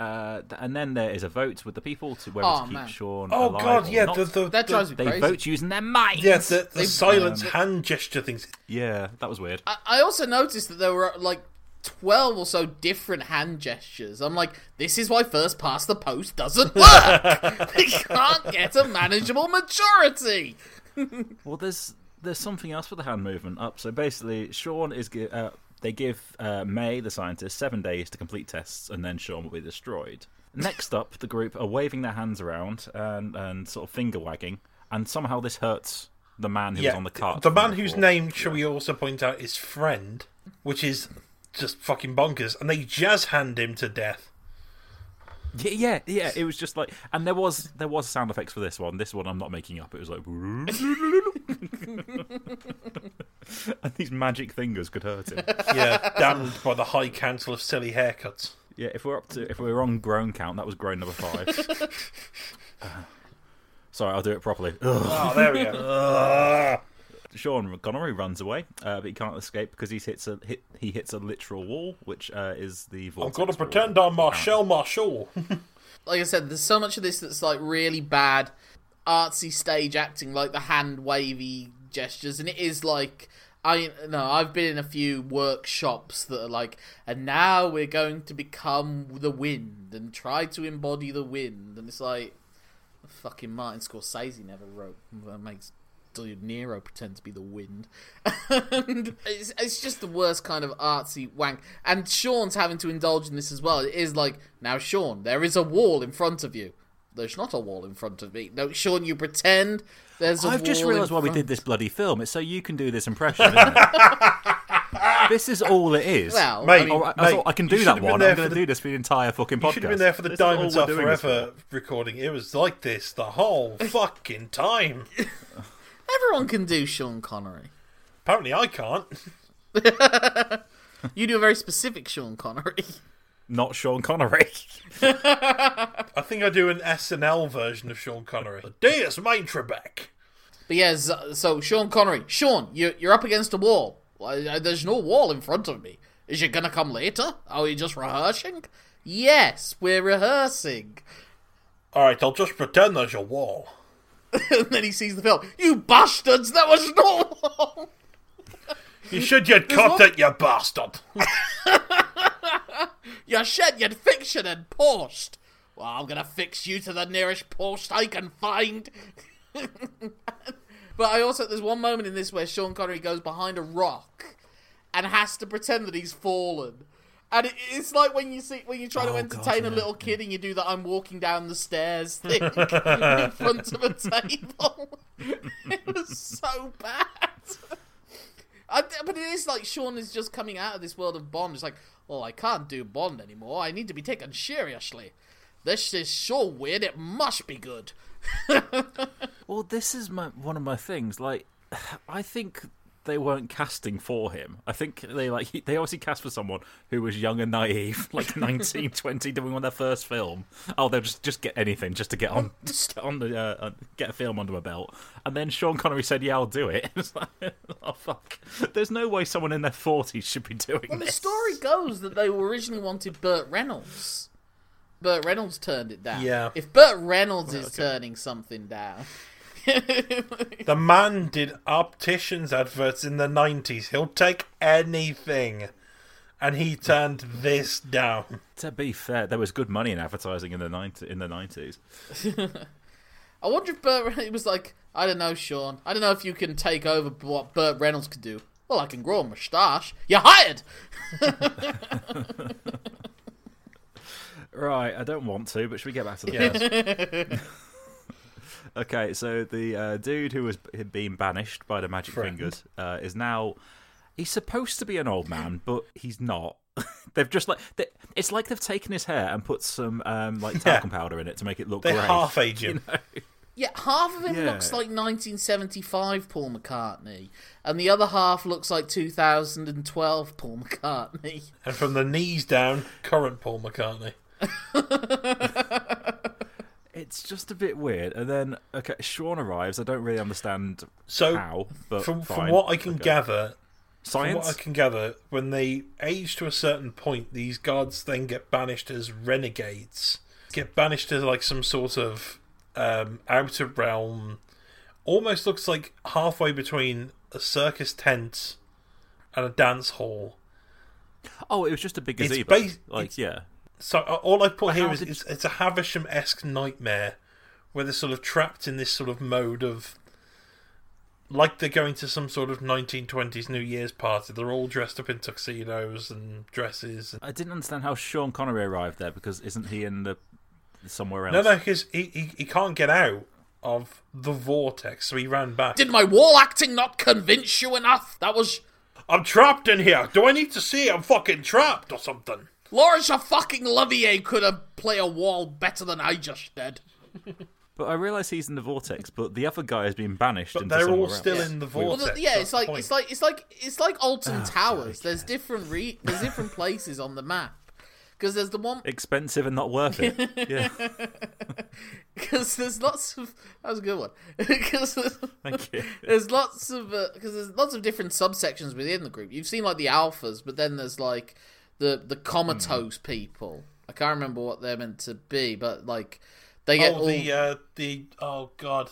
Uh, th- and then there is a vote with the people to whether Oh, to keep man. Sean Oh alive God, or yeah, not. the, the, that the- drives me they crazy vote using their minds. yeah, the, the They- silent um, hand gesture things. Yeah, that was weird. I, I also noticed that there were like 12 or so different hand gestures. I'm like, this is why first past the post doesn't work. they can't get a manageable majority. Well, there's there's something else with the hand movement up. So basically, Sean is uh, they give uh, May the scientist seven days to complete tests, and then Sean will be destroyed. Next up, the group are waving their hands around and and sort of finger wagging, and somehow this hurts the man who's Yeah, on the cart. the from man whose name, shall we also point out, is Friend, which is just fucking bonkers, and they jazz hand him to death. Yeah, yeah, yeah. It was just like, and there was there was sound effects for this one. This one I'm not making up. It was like, and these magic fingers could hurt him. Yeah, damned by the High Council of Silly Haircuts. Yeah, if we're up to if we're on groan count, that was groan number five. Uh, sorry, I'll do it properly. Ugh. Oh, there we go. Sean Connery runs away, uh, but he can't escape because he hits a hit. He hits a literal wall, which uh, is the. I'm vortex going to wall. pretend I'm Marcel Marceau. Like I said, there's so much of this that's like really bad artsy stage acting, like the hand wavy gestures, and it is like. I no, I've been in a few workshops that are like, and now we're going to become the wind and try to embody the wind, and it's like, fucking Martin Scorsese never wrote makes De Niro pretend to be the wind. and it's, it's just the worst kind of artsy wank. And Sean's having to indulge in this as well. It is like, now, Sean, there is a wall in front of you. There's not a wall in front of me. No, Sean, you pretend there's a I've just wall in realised why we did this bloody film. It's so you can do this impression. Isn't it? this is all it is. Well, Mate, I mean, I, I Mate, I can do that one. I'm going to do this for the entire fucking podcast. You should have been there for the This Diamonds we're Are doing this Forever recording. It was like this the whole fucking time. Everyone can do Sean Connery. Apparently, I can't. You do a very specific Sean Connery. Not Sean Connery. I think I do an SNL version of Sean Connery. Deus Main Trebek. But yeah, so, so Sean Connery, Sean, you, you're up against a wall. There's no wall in front of me. Is you gonna come later? Are we just rehearsing? Yes, we're rehearsing. Alright, I'll just pretend there's a wall. and then he sees the film. You bastards! That was no wall. You should you'd cut it, you bastard. You said you'd fix it in post. Well, I'm gonna fix you to the nearest post I can find. but I also there's one moment in this where Sean Connery goes behind a rock and has to pretend that he's fallen. And it, it's like when you see when you try to Oh, entertain God, a yeah, little kid and you do that I'm walking down the stairs thing in front of a table. it was so bad. I, but it is like Sean is just coming out of this world of Bond. It's like, well, I can't do Bond anymore. I need to be taken seriously. This is so weird. It must be good. Well, this is my one of my things. Like, I think they weren't casting for him. I think they like they obviously cast for someone who was young and naive, like 19, 20, doing on their first film. Oh, they'll just just get anything just to get on just get on the uh, uh, get a film under my belt. And then Sean Connery said, "Yeah, I'll do it." It's like, oh fuck! There's no way someone in their forties should be doing Well, the story goes that they originally wanted Burt Reynolds. Burt Reynolds turned it down. Yeah. If Burt Reynolds is turning something down, The man did opticians adverts in the 90s. He'll take anything. And he turned this down. To be fair, there was good money in advertising in the 90, in the nineties. I wonder if Burt Reynolds was like, I don't know, Sean. I don't know if you can take over what Burt Reynolds could do. Well, I can grow a moustache. You're hired. Right, I don't want to, but should we get back to the Yes. Okay, so the uh, dude who was being banished by the magic Friend. fingers uh, is now. He's supposed to be an old man, but he's not. they've just like they, it's like they've taken his hair and put some um, like talcum powder in it to make it look They grey. half age him. Yeah, half of him Yeah. looks like 1975 Paul McCartney, and the other half looks like 2012 Paul McCartney. And from the knees down, current Paul McCartney. It's just a bit weird. And then okay, Sean arrives. I don't really understand So, how, but from, from what I can Okay. gather, from science. what I can gather, when they age to a certain point, these gods then get banished as renegades. Get banished to like some sort of um, outer realm. Almost looks like halfway between a circus tent and a dance hall. Oh, it was just a big It's gazebo. bas- like it's- yeah, So uh, all I put here how is did- it's, it's a Havisham esque nightmare where they're sort of trapped in this sort of mode of like they're going to some sort of 1920s New Year's party. They're all dressed up in tuxedos and dresses. And... I didn't understand how Sean Connery arrived there because isn't he in the somewhere else? No, no, because he, he he can't get out of the vortex, so he ran back. Did my wall acting not convince you enough? That was I'm trapped in here. Do I need to see I'm fucking trapped or something? Laurence fucking Olivier could have played a wall better than I just did. But I realise he's in the vortex, but the other guy has been banished. But into they're somewhere all else. still in the Well, vortex. the- yeah, that's it's like it's like it's like it's like Alton Ah, Towers. There's different re- there's different places on the map because there's the one expensive and not worth it. yeah, because there's lots of that was a good one because thank you. there's lots of because there's lots of different subsections within the group. You've seen like the alphas, but then there's like the the comatose Hmm. people. I can't remember what they're meant to be, but like they get oh, all the uh, the oh god,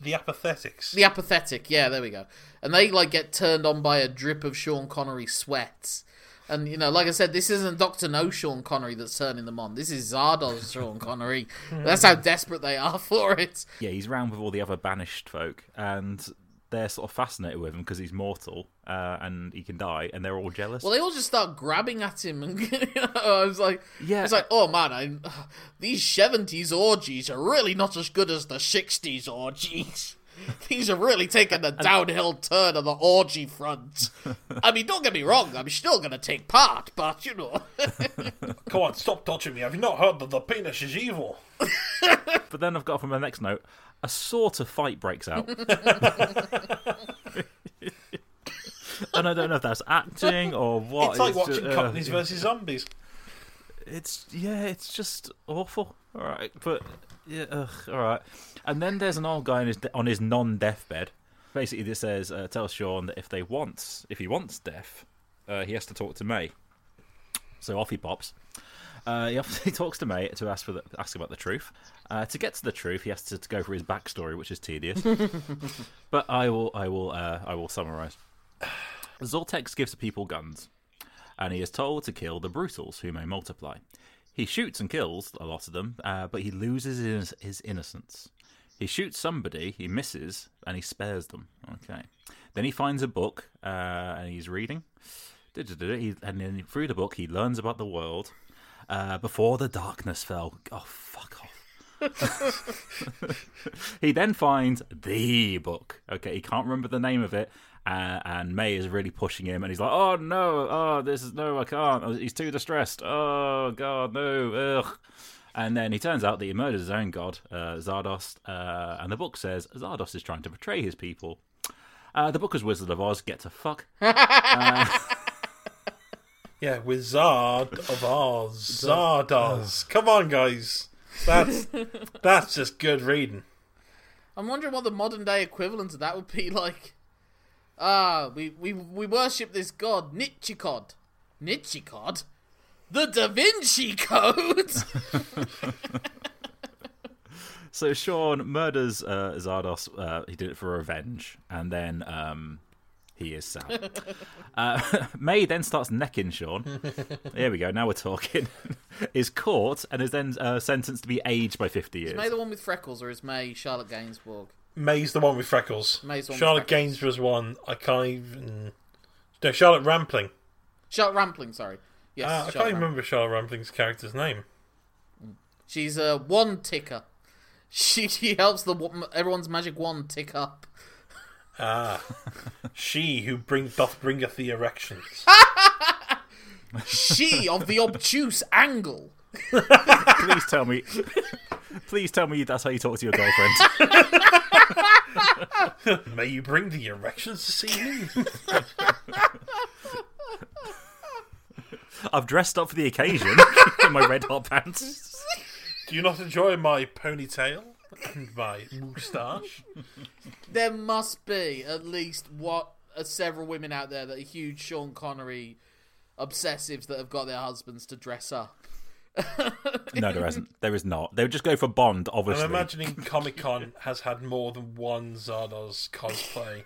the apathetics. the apathetic. Yeah, there we go. And they like get turned on by a drip of Sean Connery sweat. And you know, like I said, this isn't Doctor No Sean Connery that's turning them on. This is Zardoz Sean Connery. That's how desperate they are for it. Yeah, he's round with all the other banished folk, and they're sort of fascinated with him because he's mortal uh, and he can die, and they're all jealous. Well, they all just start grabbing at him, and I was like, Yeah. it's like, oh man, I, these seventies orgies are really not as good as the sixties orgies. These are really taking a downhill turn on the orgy front. I mean, don't get me wrong, I'm still going to take part, but you know. Come on, stop touching me. Have you not heard that the penis is evil? But then I've got from my next note, a sort of fight breaks out. and I don't know if that's acting or what. it's like ju- watching uh, companies versus zombies. It's yeah, it's just awful. All right, but yeah, ugh, all right. And then there's an old guy on his on his non-deathbed. Basically, this says uh, tells Sean that if they want, if he wants death, uh, he has to talk to May. So off he pops. Uh, he, he talks to May to ask for the, ask about the truth. Uh, to get to the truth, he has to, to go for his backstory, which is tedious. but I will, I will, uh, I will summarize. Zoltex gives the people guns, and he is told to kill the brutals who may multiply. He shoots and kills a lot of them, uh, but he loses his, his innocence. He shoots somebody, he misses, and he spares them. Okay. Then he finds a book, uh, and he's reading. And then through the book, he learns about the world uh, before the darkness fell. Oh, fuck off. he then finds the book. Okay, he can't remember the name of it, uh, and May is really pushing him, and he's like, "Oh no, oh this is no, I can't. Oh, He's too distressed. Oh god, no, ugh." And then he turns out that he murdered his own god, uh, Zardoz, uh, and the book says Zardoz is trying to betray his people. Uh, the book is Wizard of Oz. Get to fuck. Yeah, Wizard of Oz. Zardoz. Come on, guys. That's that's just good reading. I'm wondering what the modern day equivalent of that would be like. Ah, we, we, we worship this god, Nichicod. Nichicod? The Da Vinci Code? So Sean murders uh, Zardoz. Uh, he did it for revenge, and then um, he is sad. uh, May then starts necking Sean. Here we go. Now we're talking. is caught and is then uh, sentenced to be aged by fifty years. Is May the one with freckles, or is May Charlotte Gainsbourg? May's the one with freckles. May's the one with Charlotte freckles. Gainsborough's one. I can't even. No, Charlotte Rampling. Charlotte Rampling, sorry. Yes, Uh, I Charlotte can't Rampling. remember Charlotte Rampling's character's name. She's a one ticker. She she helps the wa- everyone's magic wand tick up. Ah, she who bring doth bringeth the erections. She of the obtuse angle. please tell me. please tell me that's how you talk to your girlfriend. May you bring the erections this me. I've dressed up for the occasion in my red hot pants. Do you not enjoy my ponytail and my moustache? There must be at least what uh, several women out there that are huge Sean Connery obsessives that have got their husbands to dress up. No, there isn't. There is not. They would just go for Bond, obviously. I'm imagining Comic Con has had more than one Zardoz cosplay,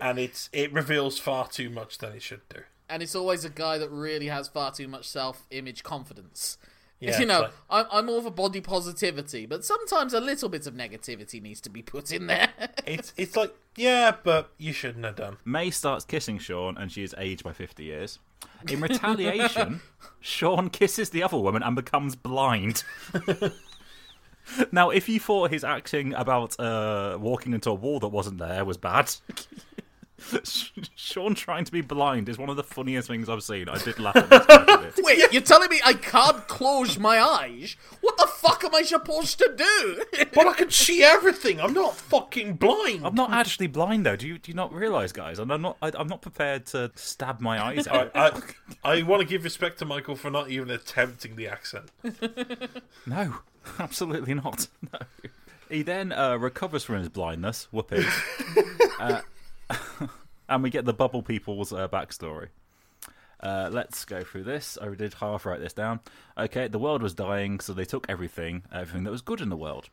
and it's it reveals far too much than it should do. And it's always a guy that really has far too much self-image confidence. Yeah, you know, it's I'm, I'm all for body positivity, but sometimes a little bit of negativity needs to be put in there. It's it's like yeah, but you shouldn't have done. May starts kissing Sean, and she is aged by 50 years. In retaliation, Sean kisses the other woman and becomes blind. now, if you thought his acting about uh, walking into a wall that wasn't there was bad, Sean trying to be blind is one of the funniest things I've seen. I did laugh at this part of it. Wait, you're telling me I can't close my eyes? What the fuck am I supposed to do? But I can see everything. I'm not fucking blind. I'm not actually blind though. Do you do you not realise, guys? And I'm not. I, I'm not prepared to stab my eyes out. I, I, I want to give respect to Michael for not even attempting the accent. No, absolutely not. No. He then uh, recovers from his blindness. Whoopee. uh, and we get the Bubble People's uh, backstory. Uh, let's go through this. I did half write this down. Okay, the world was dying, so they took everything, everything that was good in the world.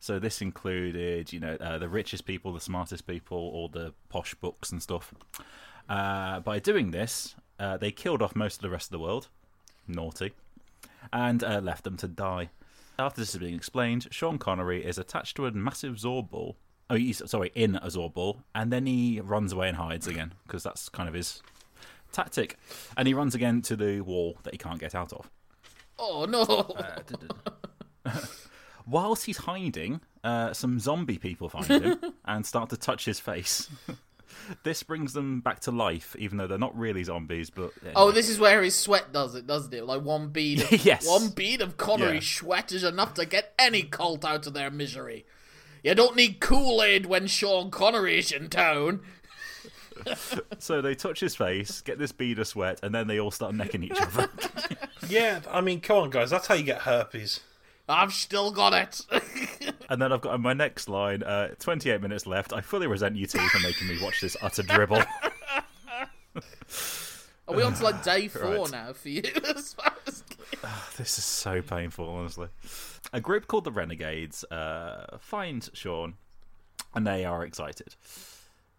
So this included, you know, uh, the richest people, the smartest people, all the posh books and stuff. Uh, by doing this, uh, they killed off most of the rest of the world. Naughty and uh, left them to die. After this is being explained, Sean Connery is attached to a massive Zorb ball. Oh, he's sorry, in a Zorb ball, and then he runs away and hides again because that's kind of his tactic. And he runs again to the wall that he can't get out of. oh no! Whilst he's hiding, uh, some zombie people find him and start to touch his face. this brings them back to life, even though they're not really zombies. But Oh, this is where his sweat does it, doesn't it? Like one bead. Of, Yes. One bead of Connery Yeah. sweat is enough to get any cult out of their misery. You don't need Kool Aid when Sean Connery is in town. so they touch his face, get this bead of sweat, and then they all start necking each other. Yeah, I mean, come on, guys. That's how you get herpes. I've still got it. And then I've got my next line. Uh, 28 minutes left. I fully resent you two for making me watch this utter dribble. Are we on to like day four Right. now for you? as far as... this is so painful, honestly. A group called the Renegades uh, find Sean, and they are excited.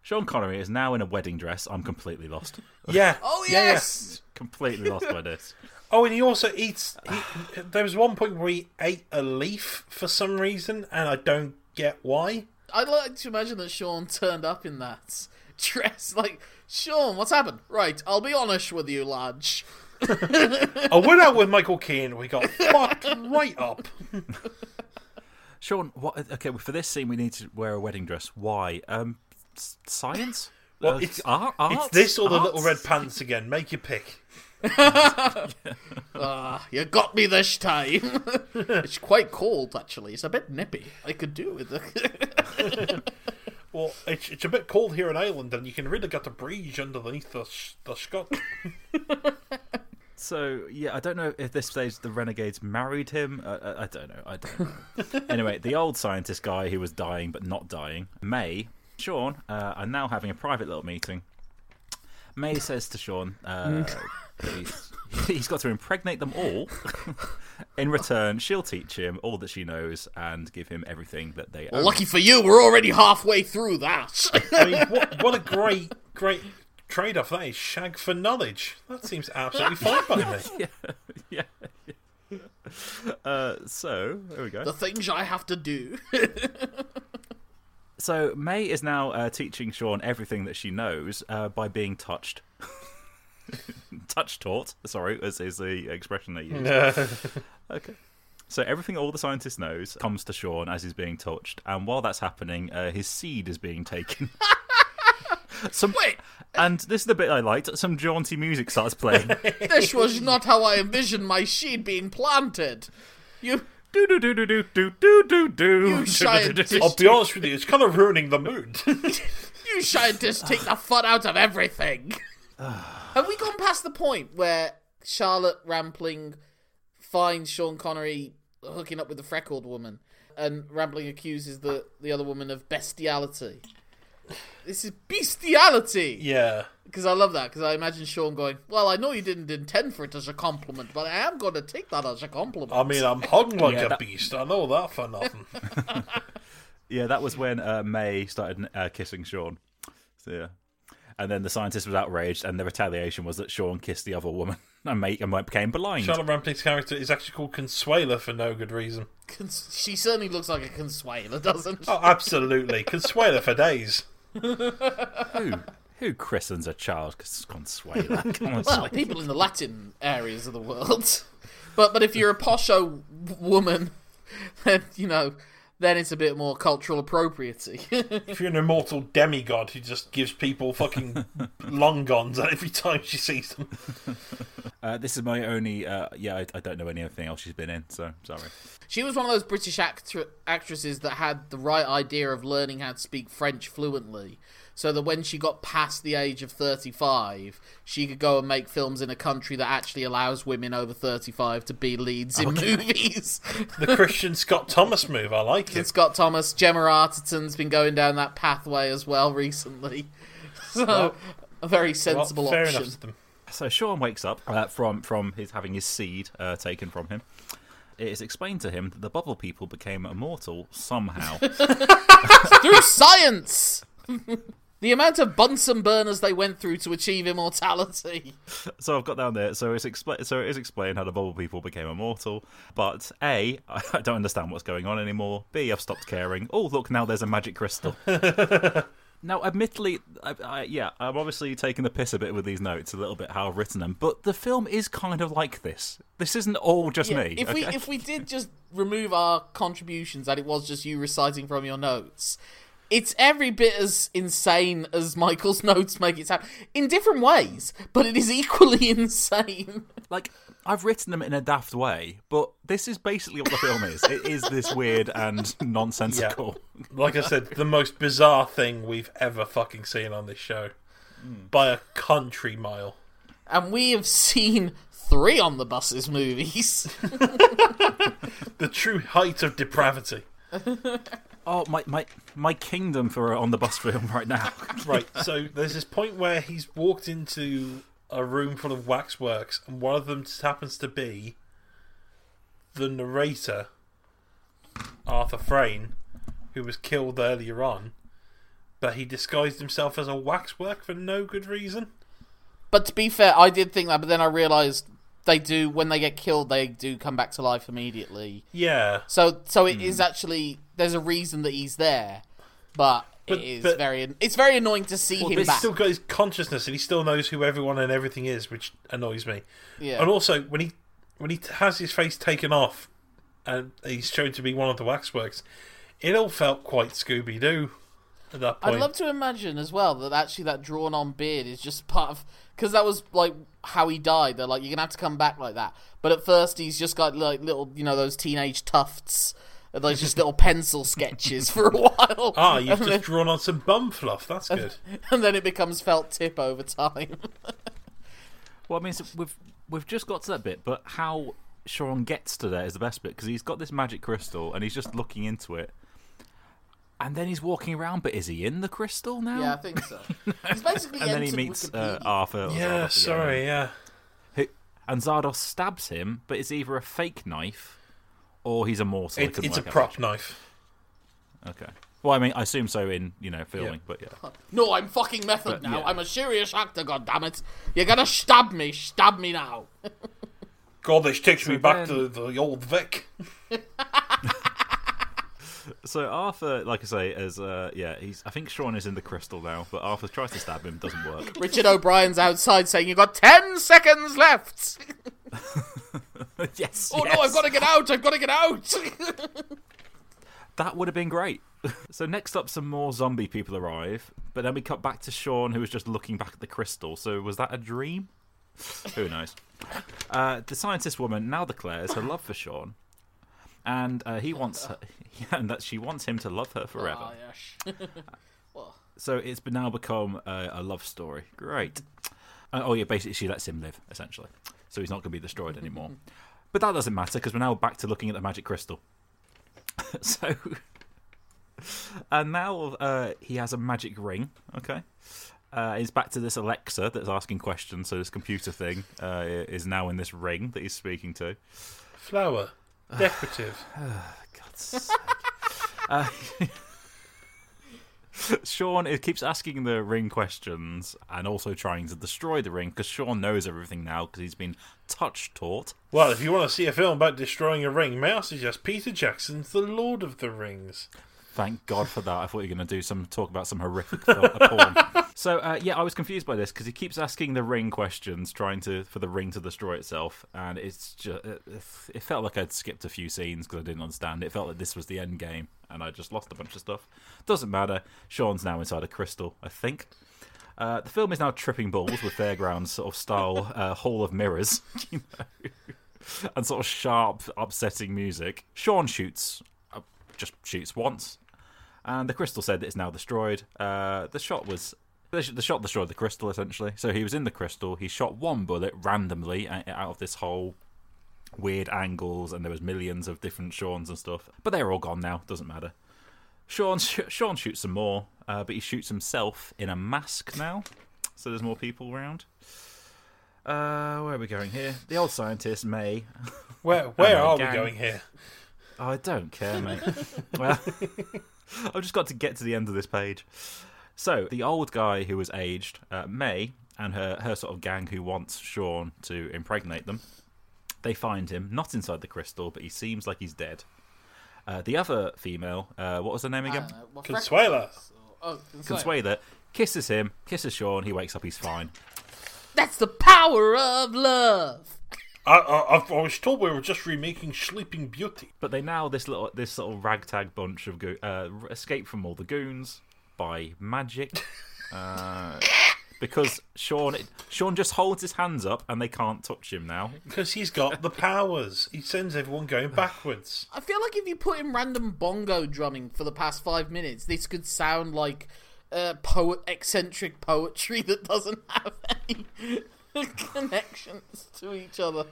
Sean Connery is now in a wedding dress. I'm completely lost. Yeah. Oh yeah, yeah. yes. completely lost by this. Oh, and he also eats. He, there was one point where he ate a leaf for some reason, and I don't get why. I'd like to imagine that Sean turned up in that dress. Like, Sean, what's happened? Right, I'll be honest with you, lads. I went out with Michael Caine. We got fucked right up. Sean, what? Okay, for this scene, we need to wear a wedding dress. Why? Um, s- science? Well, Uh, it's art, it's this or the little red pants again. Make your pick. Ah, you got me this time. it's quite cold, actually. It's a bit nippy. I could do with it. Well, it's, it's a bit cold here in Ireland, and you can really get the breeze underneath the the Scot. So yeah, I don't know if this stage the renegades married him. Uh, I, I don't know. I don't know. anyway, the old scientist guy who was dying but not dying, May, Sean, uh, are now having a private little meeting. May says to Sean, uh, he's, he's got to impregnate them all. In return, she'll teach him all that she knows and give him everything that they own. Lucky for you, we're already halfway through that. I mean, what, what a great, great trade off that is shag for knowledge. That seems absolutely fine by me. yeah. Uh, so there we go. the things I have to do. So May is now uh, teaching Sean everything that she knows uh, by being touched. touch taught, sorry, is, is the expression they use. okay. So everything all the scientist knows comes to Sean as he's being touched, and while that's happening, uh, his seed is being taken. Some, Wait. and this is the bit I liked. Some jaunty music starts playing. this was not how I envisioned my seed being planted. You, do do do do do do do do do. You scientist. I'll be honest with you, it's kind of ruining the mood. you scientists take the fun out of everything. Have we gone past the point where Charlotte Rampling finds Sean Connery hooking up with the freckled woman, and Rampling accuses the the other woman of bestiality? This is bestiality. yeah. Because I love that. Because I imagine Sean going, "Well, I know you didn't intend for it as a compliment, but I am going to take that as a compliment." I mean, I'm hung like Yeah, a that- beast. I know that for nothing. Yeah, that was when uh, May started uh, kissing Sean. So, yeah. And then the scientist was outraged, and the retaliation was that Sean kissed the other woman, and May and became blind. Charlotte Rampling's character is actually called Consuela for no good reason. Cons- she certainly looks like a consuela, doesn't she? Oh, absolutely. Consuela for days. Who who christens a child Consuela? Come Well, people in the Latin areas of the world. But but if you're a posho woman, then you know, then it's a bit more cultural appropriacy. If you're an immortal demigod who just gives people fucking long guns every time she sees them. uh, this is my only. Uh, yeah, I, I don't know anything else she's been in, so sorry. she was one of those British actr- actresses that had the right idea of learning how to speak French fluently. So that when she got past the age of 35, she could go and make films in a country that actually allows women over 35 to be leads in movies. The Kristin Scott Thomas move, I like and it. Scott Thomas, Gemma Arterton's been going down that pathway as well recently. So a very Well, sensible fair option. enough to them. So Sean wakes up uh, from from his having his seed uh, taken from him. It is explained to him that the bubble people became immortal somehow. Through science. The amount of Bunsen burners they went through to achieve immortality. so I've got down there. So it's expla- so it is explained how the bubble people became immortal. But a, I don't understand what's going on anymore. B, I've stopped caring. Oh, look, now there's a magic crystal. now, admittedly, I, I, yeah, I'm obviously taking the piss a bit with these notes, a little bit how I've written them. But the film is kind of like this. This isn't all just Yeah, me. if we if we did just remove our contributions and it was just you reciting from your notes, it's every bit as insane as Michael's notes make it sound in different ways, but it is equally insane. like I've written them in a daft way, but this is basically what the film is. It is this weird and nonsensical. Like I said, the most bizarre thing we've ever fucking seen on this show. Hmm. By a country mile. And we have seen three on the buses movies. The true height of depravity. Oh my my my kingdom for uh, on the bus film right now. Right, so there's this point where he's walked into a room full of waxworks, and one of them just happens to be the narrator, Arthur Frayne, who was killed earlier on, but he disguised himself as a waxwork for no good reason. but to be fair, I did think that, but then I realised they do when they get killed, they do come back to life immediately. Yeah, So so it Hmm. is actually there's a reason that he's there, but, But- it is but- very it's very annoying to see him back. he's back. still got his consciousness, and he still knows who everyone and everything is, which annoys me. yeah. And also, when he when he has his face taken off, and he's shown to be one of the waxworks, it all felt quite Scooby Doo at that point. I'd love to imagine as well that actually that drawn on beard is just part of because that was like how he died. They're like you're gonna have to come back like that. But at first he's just got like little you know those teenage tufts Those just little pencil sketches for a while. Ah, you've and, just then, drawn on some bum fluff. That's good. and then it becomes felt tip over time. Well, I mean, so we've we've just got to that bit, but how Sean gets to there is the best bit because he's got this magic crystal and he's just looking into it, and then he's walking around. But is he in the crystal now? yeah, I think so. He's basically and then he meets uh, Arthur. or Zardoz Yeah, again, sorry, yeah. who- and Zardoz stabs him, but it's either a fake knife or he's immortal. I It, it's a prop which. knife. Okay. Well, I mean, I assume so in you know filming, Yeah. but yeah. No, I'm fucking method But, now. yeah. I'm a serious actor. God damn it! You're gonna stab me. Stab me now. God, this takes me back then- to the old Vic. So Arthur, like I say, is uh, yeah, he's. I think Sean is in the crystal now, but Arthur tries to stab him, doesn't work. Richard O'Brien's outside saying, "You've got ten seconds left." yes. Oh yes. no, I've got to get out! I've got to get out! That would have been great. so next up, some more zombie people arrive, but then we cut back to Sean, who was just looking back at the crystal. So was that a dream? Who knows? Uh, the scientist woman now declares her love for Sean, and uh, he wants her, and that she wants him to love her forever. Ah, yes. So it's now become a, a love story. Great. Uh, oh yeah, basically she lets him live essentially, so he's not going to be destroyed anymore. but that doesn't matter because we're now back to looking at the magic crystal. so, and now uh, he has a magic ring. Okay. Uh, he's back to this Alexa that's asking questions. So this computer thing uh, is now in this ring that he's speaking to. Flower. Decorative. God's sake. uh, Sean it keeps asking the ring questions and also trying to destroy the ring because Sean knows everything now because he's been touch taught. well, if you want to see a film about destroying a ring, may I suggest Peter Jackson's The Lord of the Rings? Thank God for that. I thought you were going to do some talk about some horrific porn. So uh, yeah, I was confused by this because he keeps asking the ring questions, trying to for the ring to destroy itself, and it's just it, it felt like I'd skipped a few scenes because I didn't understand. It felt like this was the end game, and I just lost a bunch of stuff. Doesn't matter. Sean's now inside a crystal, I think. Uh, the film is now tripping balls with fairgrounds sort of style uh, Hall of Mirrors, you know, and sort of sharp, upsetting music. Sean shoots, uh, just shoots once, and the crystal said that it's now destroyed. Uh, the shot was the shot destroyed the crystal essentially. So he was in the crystal. He shot one bullet randomly out of this hole, weird angles, and there was millions of different Sean's and stuff. But they're all gone now. Doesn't matter. Sean sh- Sean shoots some more, uh, but he shoots himself in a mask now. So there's more people around. Uh, where are we going here? The old scientist May. Where where Oh, are we going here? Oh, I don't care, mate. well, I've just got to get to the end of this page. So, the old guy who was aged, uh, May, and her, her sort of gang who wants Sean to impregnate them, they find him, not inside the crystal, but he seems like he's dead. Uh, the other female, uh, what was her name again? don't know, Consuela. Oh, Consuela. Consuela. Kisses him, kisses Sean, he wakes up, he's fine. That's the power of love. I, I, I was told we were just remaking Sleeping Beauty. But they now this little this little ragtag bunch of go- uh, escape from all the goons by magic, uh, because Sean Sean just holds his hands up and they can't touch him now. Because he's got the powers. He sends everyone going backwards. I feel like if you put in random bongo drumming for the past five minutes, this could sound like uh, poet eccentric poetry that doesn't have any connections to each other.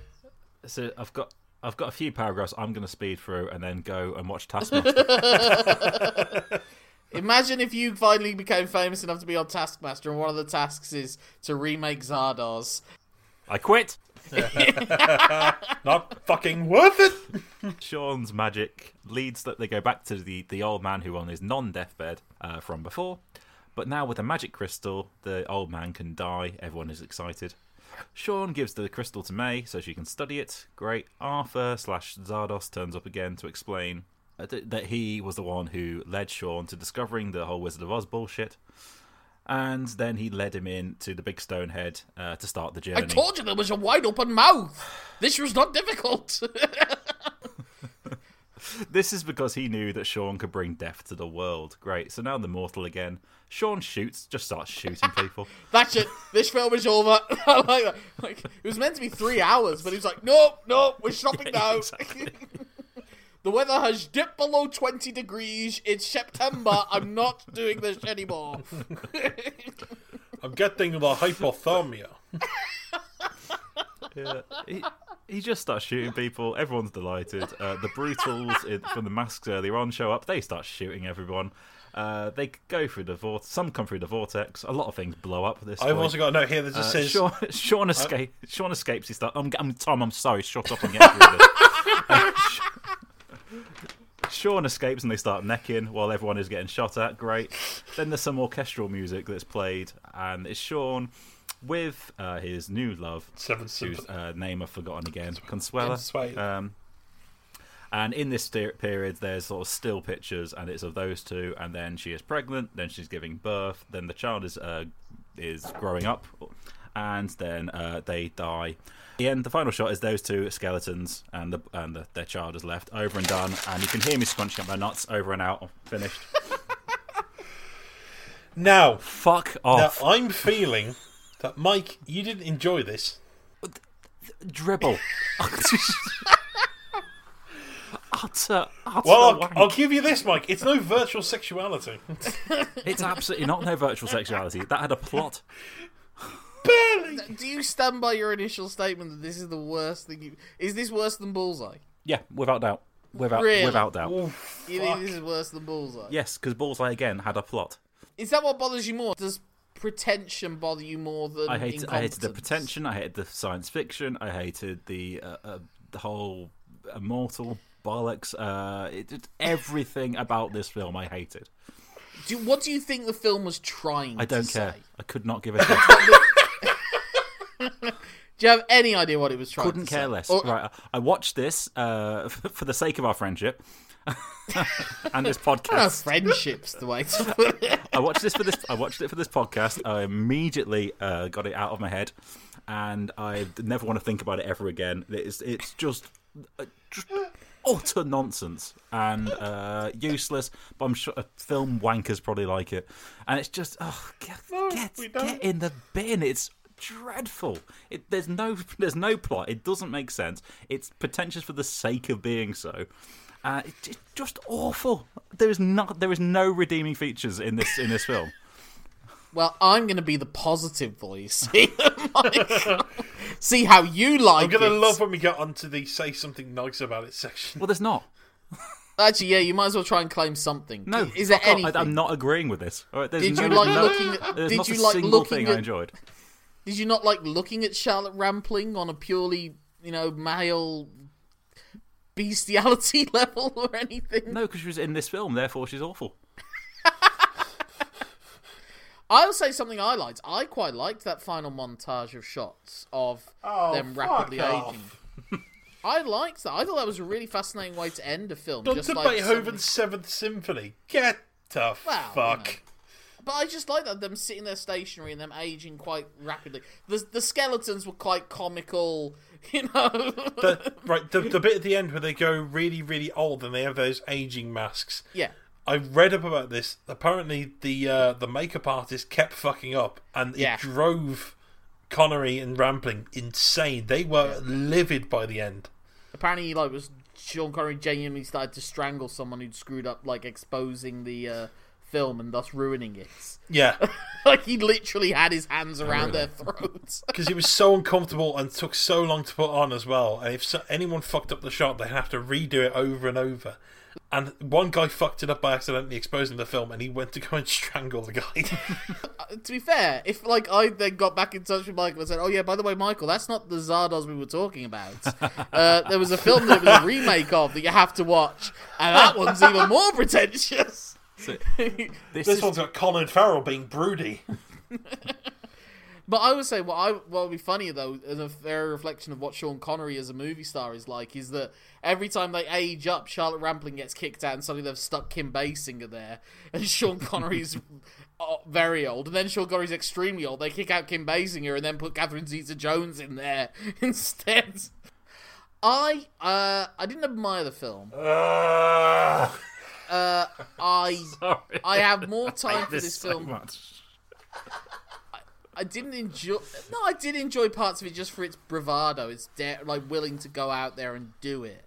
So I've got I've got a few paragraphs I'm going to speed through and then go and watch Taskmaster. Imagine if you finally became famous enough to be on Taskmaster, and one of the tasks is to remake Zardoz. I quit. Not fucking worth it. Sean's magic leads that they go back to the, the old man who on his non deathbed uh, from before. But now with the magic crystal, the old man can die. Everyone is excited. Sean gives the crystal to May so she can study it. Great. Arthur slash Zardoz turns up again to explain uh, that he was the one who led Sean to discovering the whole Wizard of Oz bullshit. And then he led him in to the big stone head uh, to start the journey. I told you there was a wide open mouth. This was not difficult. This is because he knew that Sean could bring death to the world. Great. So now the mortal again. Sean shoots, just starts shooting people. That's it. This film is over. I like that. Like it was meant to be three hours, but he's like, "Nope, nope, we're stopping Yeah, now." exactly. The weather has dipped below 20 degrees. It's September. I'm not doing this anymore. I'm getting the hypothermia. Yeah. He, he just starts shooting people. Everyone's delighted. Uh, the brutals in, from the masks earlier on show up. They start shooting everyone. Uh, they go through the vortex. Some come through the vortex. A lot of things blow up. This I've point. also got a note here that Uh, just says Sean, Sean, escape, Sean escapes. He starts. I'm, I'm Tom. I'm sorry. Shut up and get through this. Uh, Sean escapes and they start necking while everyone is getting shot at. Great. Then there's some orchestral music that's played, and it's Sean with uh, his new love, Seven whose uh, name I've forgotten again, Consuella. Consuella. Um, and in this period, there's sort of still pictures, and it's of those two. And then she is pregnant. Then she's giving birth. Then the child is uh, is growing up, and then uh, they die. The end. The final shot is those two skeletons, and the and the, their child is left over and done. And you can hear me scrunching up my nuts. Over and out. Finished. Now, Fuck now off. I'm feeling that Mike, you didn't enjoy this. Dribble. utter, utter Well, I'll, wank. I'll give you this, Mike. It's no virtual sexuality. It's absolutely not no virtual sexuality. That had a plot. Barely. Do you stand by your initial statement that this is the worst thing you. Is this worse than Bullseye? Yeah, without doubt. Without Really? without doubt. You Fuck. think this is worse than Bullseye? Yes, because Bullseye again had a plot. Is that what bothers you more? Does pretension bother you more than I hated, I hated the pretension. I hated the science fiction. I hated the uh, uh, the whole immortal bollocks. Uh, it, it- everything about this film I hated. Do, what do you think the film was trying I don't care. say? I could not give a shit. Do you have any idea what it was trying Couldn't to care say? less. Or- Right, I watched this uh, for the sake of our friendship and this podcast. friendships, the way to put it. I watched this for this. I watched it for this podcast. I immediately uh, got it out of my head, and I never want to think about it ever again. It's it's just, uh, just utter nonsense and uh, useless. But I'm sure uh, film wankers probably like it, and it's just oh get get, get in the bin. It's dreadful. It, there's no there's no plot. It doesn't make sense. It's pretentious for the sake of being so. Uh, it's it's just awful. There is not there is no redeeming features in this in this film. Well, I'm going to be the positive voice. here, Michael. See how you like I'm gonna love when we get onto the say something nice about it section. Well, there's not. Actually, yeah, you might as well try and claim something. No, is there fuck off. anything? I, am not agreeing with this. All right, there's Did no, you like no- looking at- did not you a like looking at- I enjoyed. Did you not like looking at Charlotte Rampling on a purely, you know, male bestiality level or anything? No, because she was in this film, therefore she's awful. I will say something I liked. I quite liked that final montage of shots of Oh, them rapidly off. aging. I liked that. I thought that was a really fascinating way to end a film. Done just to like Beethoven's something- Seventh Symphony. Get the Well, fuck. you know. But I just like that them sitting there stationary and them aging quite rapidly. The the skeletons were quite comical, you know. The, right, the, the bit at the end where they go really, really old and they have those aging masks. yeah. I read up about this. Apparently, the uh, the makeup artist kept fucking up, and Yeah. it drove Connery and Rampling insane. They were livid by the end. Apparently, like was Sean Connery genuinely started to strangle someone who'd screwed up, like exposing the uh, film and thus ruining it. Yeah, like he literally had his hands around their throats. because it was so uncomfortable and took so long to put on as well. And if so, anyone fucked up the shot, they'd have to redo it over and over. And one guy fucked it up by accidentally exposing the film, and he went to go and strangle the guy. to be fair, if like I then got back in touch with Michael and said, "Oh yeah, by the way, Michael, that's not the Zardoz we were talking about. Uh, there was a film that was a remake of that you have to watch, and that one's even more pretentious." This, this is, one's got Colin Farrell being broody. But I would say what I what would be funnier though, as a fair reflection of what Sean Connery as a movie star is like, is that every time they age up, Charlotte Rampling gets kicked out, and suddenly they've stuck Kim Basinger there, and Sean Connery's uh, very old, and then Sean Connery's extremely old. They kick out Kim Basinger and then put Catherine Zeta-Jones in there instead. I uh I didn't admire the film. Ah. Uh, I sorry. I have more time for this so film. much. I didn't enjoy. No, I did enjoy parts of it just for its bravado. It's da- like willing to go out there and do it.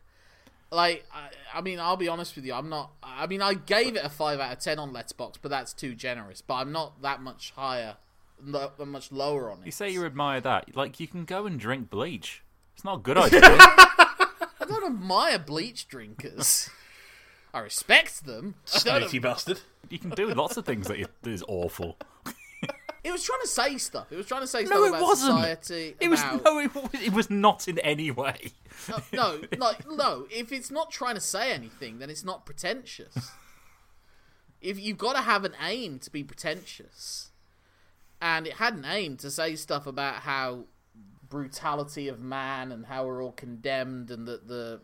like I, I mean I'll be honest with you I'm not I mean I gave it a 5 out of 10 on Letterboxd but that's too generous but I'm not that much higher no, that much lower on it You say you admire that. Like, you can go and drink bleach. It's not a good idea. I don't admire bleach drinkers I respect them I don't bastard. you can do lots of things that you- that is awful. it was trying to say stuff it was trying to say No, stuff it about wasn't. society It was about- no, it, was- it was not in any way. no, like no. If it's not trying to say anything, then it's not pretentious. if you've got to have an aim to be pretentious, and it had an aim to say stuff about how brutality of man and how we're all condemned and that the,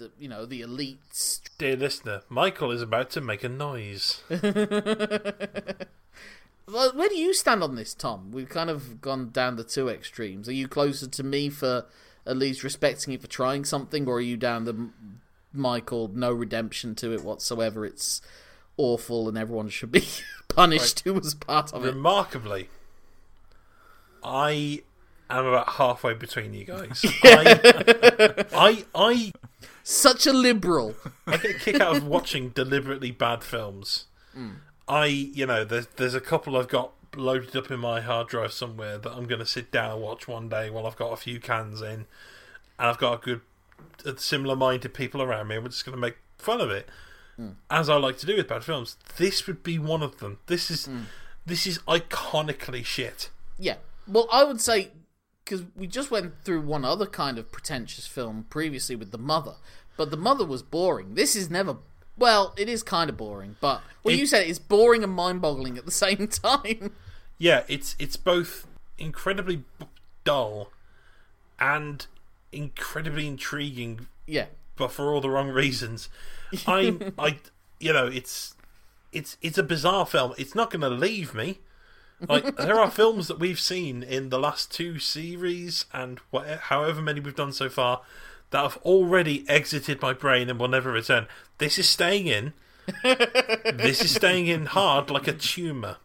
the you know the elites. Dear listener, Michael is about to make a noise. Well, where do you stand on this, Tom? We've kind of gone down the two extremes. Are you closer to me for at least respecting it for trying something, or are you down the Michael no redemption to it whatsoever? It's awful and everyone should be punished who was part of it. Remarkably, I am about halfway between you guys. I, I, I, Such a liberal. I get a kick out of watching deliberately bad films. Hmm. I, you know, there's there's a couple I've got loaded up in my hard drive somewhere that I'm going to sit down and watch one day while I've got a few cans in, and I've got a good, similar-minded people around me. and We're just going to make fun of it, hmm. as I like to do with bad films. This would be one of them. This is, hmm. this is iconically shit. Yeah. Well, I would say because we just went through one other kind of pretentious film previously with The Mother, but The Mother was boring. This is never. Well, it is kind of boring, but well, It- you said it's boring and mind-boggling at the same time. Yeah, it's it's both incredibly b- dull and incredibly intriguing, yeah. but for all the wrong reasons. I'm I you know it's it's it's a bizarre film. It's not going to leave me. Like there are films that we've seen in the last two series and what, however many we've done so far that have already exited my brain and will never return. This is staying in. this is staying in hard like a tumor.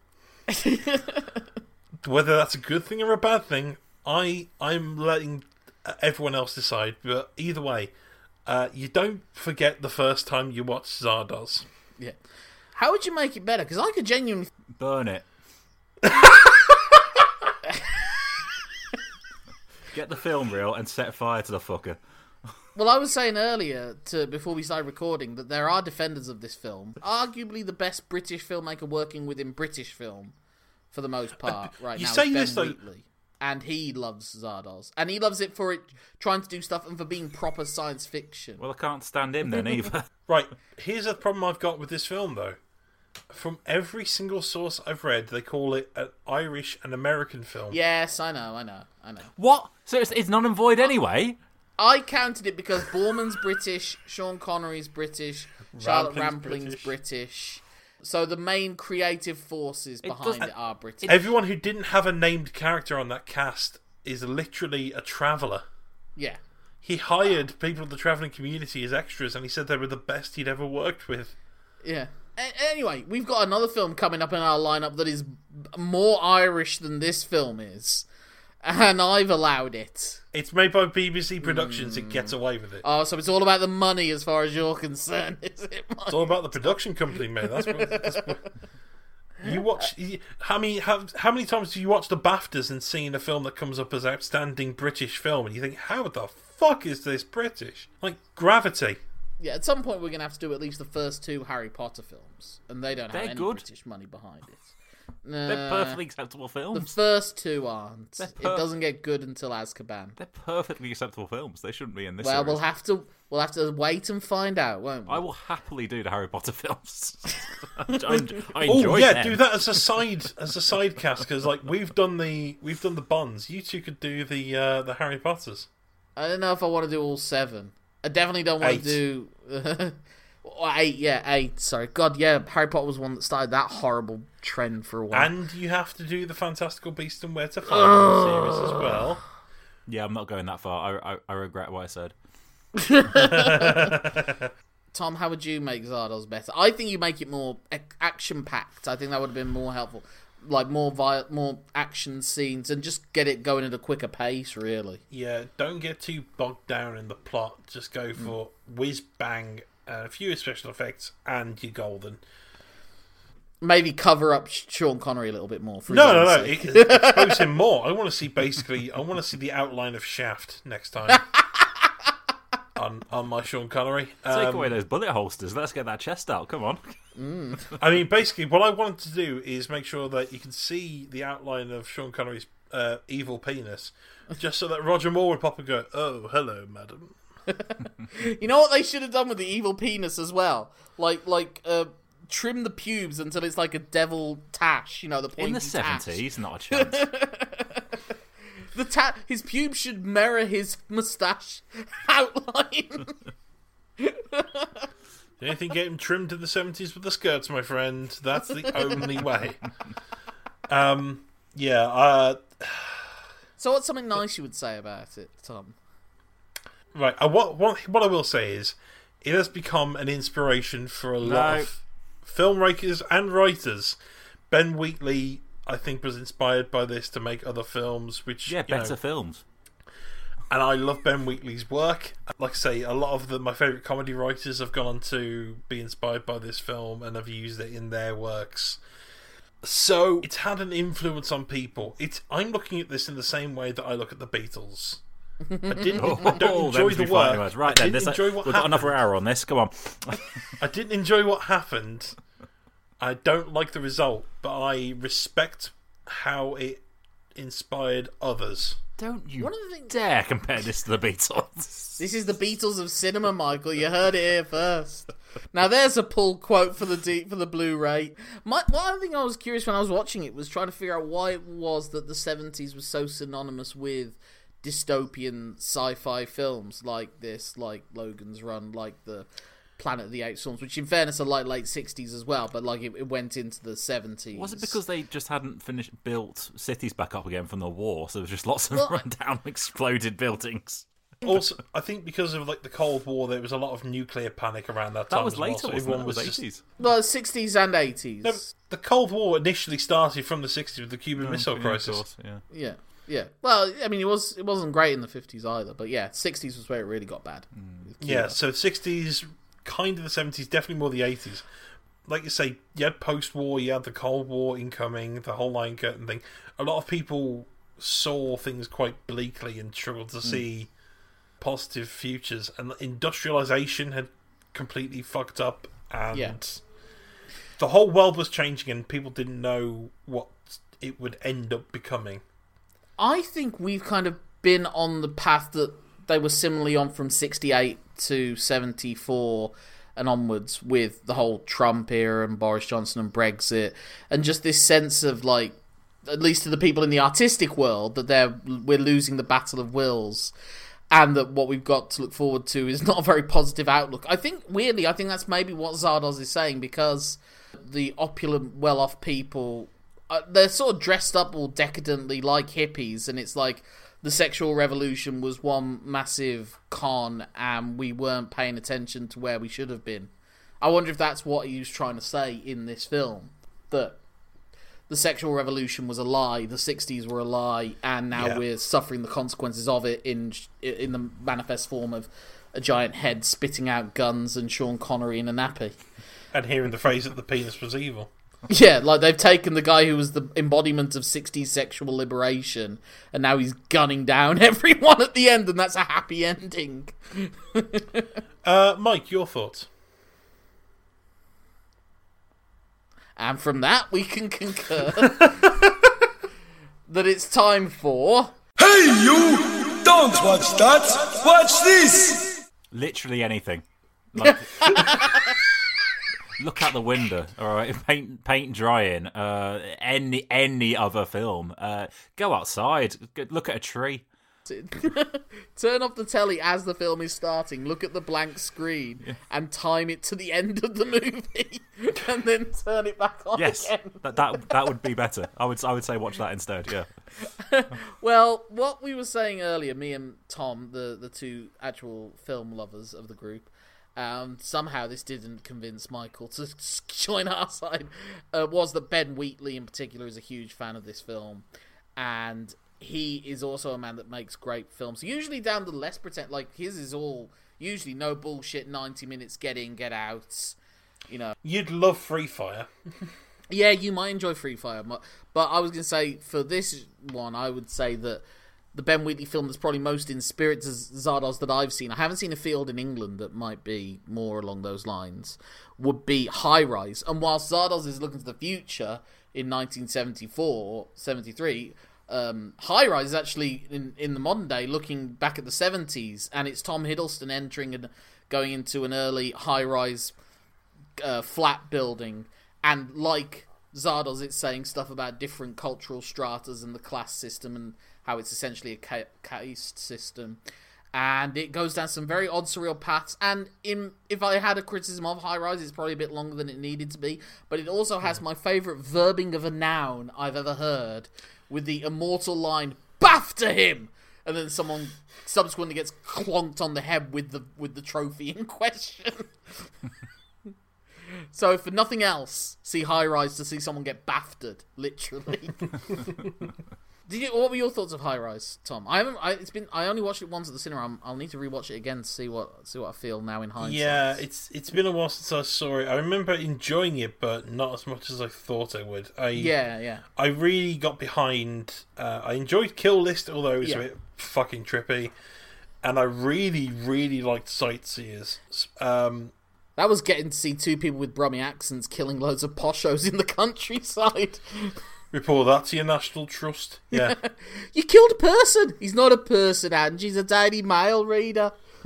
Whether that's a good thing or a bad thing, I I'm letting uh, everyone else decide. But either way, uh, you don't forget the first time you watched Zardoz. Yeah. How would you make it better? Because I could genuinely. Burn it. Get the film reel and set fire to the fucker. Well, I was saying earlier to before we started recording that there are defenders of this film. Arguably the best British filmmaker working within British film, for the most uh, part, right you now. say Ben this, though- Wheatley. and he loves Zardoz, and he loves it for it trying to do stuff and for being proper science fiction. Well, I can't stand him then either. Right, here's a problem I've got with this film though. From every single source I've read, they call it an Irish and American film. yes, I know, I know, I know. what? So it's, it's non and void anyway? I counted it because Boorman's British, Sean Connery's British, Charlotte Rampling's Rampling's British. British. So the main creative forces behind does- it are British. Everyone who didn't have a named character on that cast is literally a traveller. yeah. He hired people of the travelling community as extras, and he said they were the best he'd ever worked with. Yeah. Anyway, we've got another film coming up in our lineup that is more Irish than this film is, and I've allowed it. It's made by BBC Productions. It gets Hmm. away with it. Oh, so it's all about the money as far as you're concerned, is it? Mike? It's all about the production company, man. That's what. That's what you watch. How many? How, how many times do you watch the Baftas and seeing a film that comes up as outstanding British film, and you think, how the fuck is this British? Like Gravity. Yeah, at some point we're gonna have to do at least the first two Harry Potter films, and they don't have They're any good. British money behind it. They're Nah, perfectly acceptable films. The first two aren't. They're It doesn't get good until Azkaban. They're perfectly acceptable films. They shouldn't be in this Well, series. we'll have to we'll have to wait and find out, won't we? I will happily do the Harry Potter films. I, I Oh enjoy yeah, them. do that as a side as a side cast because like we've done the we've done the Bonds. You two could do the uh, the Harry Potters. I don't know if I want to do all seven. I definitely don't want Eight. to do Or eight. Yeah, eight. Sorry, God, yeah. Harry Potter was one that started that horrible trend for a while. And you have to do the Fantastical Beast and Where to Find Them series as well. Yeah, I'm not going that far. I, I, I regret what I said. Tom, how would you make Zardoz better? I think you make it more action packed. I think that would have been more helpful. Like more vi- more action scenes, and just get it going at a quicker pace. Really, Yeah, don't get too bogged down in the plot. Just go Mm. for whiz bang, uh, a few special effects, and you're golden. maybe cover up Sean Connery a little bit more. For No, no, no. sake. Expose him more. I want to see basically. I want to see the outline of Shaft next time. on on my Sean Connery. Take Um, away those bullet holsters. Let's get that chest out. Come on. I mean, basically, what I wanted to do is make sure that you can see the outline of Sean Connery's uh, evil penis, just so that Roger Moore would pop and go, "Oh, hello, madam." You know what they should have done with the evil penis as well? Like, like, uh, trim the pubes until it's like a devil tash. You know, the pointy In the tash. seventies, not a chance. The ta- his pubes should mirror his mustache outline. Anything get him trimmed in the seventies with the skirts, my friend. That's the only way. Um, yeah. Uh, so, what's something nice you would say about it, Tom? right. Uh, what what what I will say is, it has become an inspiration for a lot No. of filmmakers and writers. Ben Wheatley, I think, was inspired by this to make other films, which yeah, you know, better films. and I love Ben Wheatley's work. Like I say, a lot of the, my favorite comedy writers have gone on to be inspired by this film and have used it in their works. So it's had an influence on people. It's I'm looking at this in the same way that I look at the Beatles. I didn't. I don't Oh, enjoy the work. Right I then, didn't enjoy what we've got another hour on this. Come on. I didn't enjoy what happened. I don't like the result, but I respect how it inspired others. Don't you One of the things. dare compare this to the Beatles. This is the Beatles of cinema, Michael. You heard it here first. Now there's a pull quote for the D- for the Blu-ray. My one thing I was curious when I was watching it was trying to figure out why it was that the 70s was so synonymous with dystopian sci-fi films like this, like Logan's Run, like the Planet of the Apes films, which in fairness are like late 60s as well, but like it, it went into the 70s. Was it because they just hadn't finished built cities back up again from the war? So there was just lots of Well, I- rundown, exploded buildings. also, I think because of like the Cold War, there was a lot of nuclear panic around that time. That was as well, later, so wasn't it? everyone was just- eighties. well 60s and 80s? No, the Cold War initially started from the 60s with the Cuban Missile Crisis. Yeah. Yeah, yeah. Well, I mean, it was it wasn't great in the fifties either, but yeah, sixties was where it really got bad. Mm. with Cuba. Yeah, so 60s, kind of the 70s, definitely more the 80s. Like you say, you had post war, you had the Cold War incoming, the whole line curtain thing. A lot of people saw things quite bleakly and struggled to hmm. see positive futures. And industrialization had completely fucked up, and Yeah. the whole world was changing, and people didn't know what it would end up becoming. I think we've kind of been on the path that they were similarly on from sixty eight to seventy four and onwards with the whole Trump era and Boris Johnson and Brexit, and just this sense of like, at least to the people in the artistic world, that they're we're losing the battle of wills. and that what we've got to look forward to is not a very positive outlook. I think weirdly, I think that's maybe what Zardoz is saying because the opulent, well-off people uh, they're sort of dressed up all decadently like hippies, and it's like the sexual revolution was one massive con, and we weren't paying attention to where we should have been. I wonder if that's what he was trying to say in this film that the sexual revolution was a lie, the 60s were a lie, and now Yeah. we're suffering the consequences of it in in the manifest form of a giant head spitting out guns and Sean Connery in a nappy. And hearing the phrase that the penis was evil. Yeah, like they've taken the guy who was the embodiment of 60s sexual liberation, and now he's gunning down everyone at the end, and that's a happy ending. Uh, Mike, your thoughts? And from that, we can concur that it's time for. Hey, you! Don't watch that! Watch this! Literally anything. Like, look out the window. All right, paint, paint drying. Uh, any any other film. Uh, go outside. Look at a tree. Turn off the telly as the film is starting, look at the blank screen, and time it to the end of the movie, and then turn it back on Yes, again. that that that would be better. I would I would say watch that instead. Yeah. Well, what we were saying earlier, me and Tom, the the two actual film lovers of the group, um, somehow this didn't convince Michael to join our side, uh, was that Ben Wheatley in particular is a huge fan of this film, and he is also a man that makes great films. Usually down the less pretend, like his is all usually no bullshit, ninety minutes, get in, get out. You know, You'd love Free Fire. yeah, you might enjoy Free Fire, but but I was gonna say for this one, I would say that the Ben Wheatley film that's probably most in spirit to Zardoz that I've seen. I haven't seen a field in England that might be more along those lines. Would be High Rise, and whilst Zardoz is looking to the future in 1974, 73. Um, High Rise is actually in, in the modern day looking back at the 70s, and it's Tom Hiddleston entering and going into an early high rise uh, flat building, and like Zardoz, it's saying stuff about different cultural stratas and the class system and how it's essentially a caste system. And it goes down some very odd, surreal paths. And in if I had a criticism of High Rise, it's probably a bit longer than it needed to be. But it also has my favourite verbing of a noun I've ever heard, with the immortal line "BAFTA him," and then someone subsequently gets clonked on the head with the with the trophy in question. So, for nothing else, see High Rise to see someone get BAFTA'd, literally. Did you? What were your thoughts of High Rise, Tom? I haven't. I, it's been. I only watched it once at the cinema. I'm, I'll need to rewatch it again to see what see what I feel now in hindsight. Yeah, it's it's been a while since I saw it. I remember enjoying it, but not as much as I thought I would. I yeah, yeah. I really got behind. Uh, I enjoyed Kill List, although it was Yeah. a bit fucking trippy, and I really, really liked Sightseers. Um, That was getting to see two people with Brummy accents killing loads of poshos in the countryside. report that to your National Trust. Yeah, You killed a person. He's not a person, and she's a Daily Mail reader.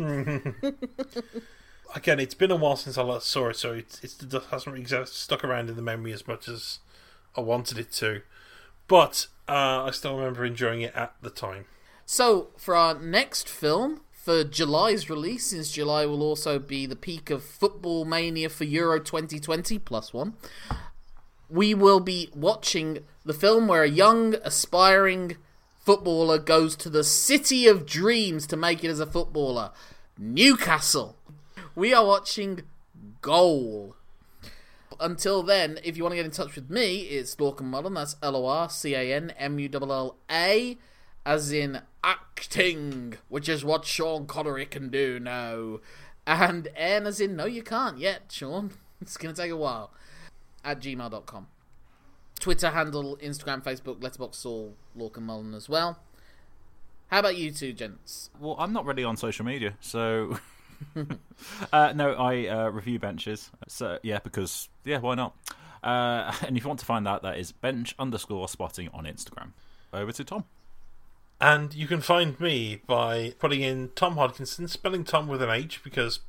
again, it's been a while since I last saw it, so it's, it hasn't really stuck around in the memory as much as I wanted it to. But uh, I still remember enjoying it at the time. So, for our next film, for July's release, since July will also be the peak of football mania for Euro 2020 plus one, we will be watching the film where a young, aspiring footballer goes to the city of dreams to make it as a footballer Newcastle. We are watching Goal. Until then, if you want to get in touch with me, it's Lorcan Mullan. That's L O R C A N M U L L A, as in acting, which is what Sean Connery can do now. And N as in no, you can't yet, Sean. It's going to take a while. At gmail.com. Twitter handle, Instagram, Facebook, Letterboxd, all Lorcan Mullan as well. How about you two, gents? Well, I'm not really on social media, so uh, no, I uh, review benches. So yeah, because yeah, why not? Uh, and if you want to find that, that is bench underscore spotting on Instagram. Over to Tom. And you can find me by putting in Tom Hodkinson, spelling Tom with an H because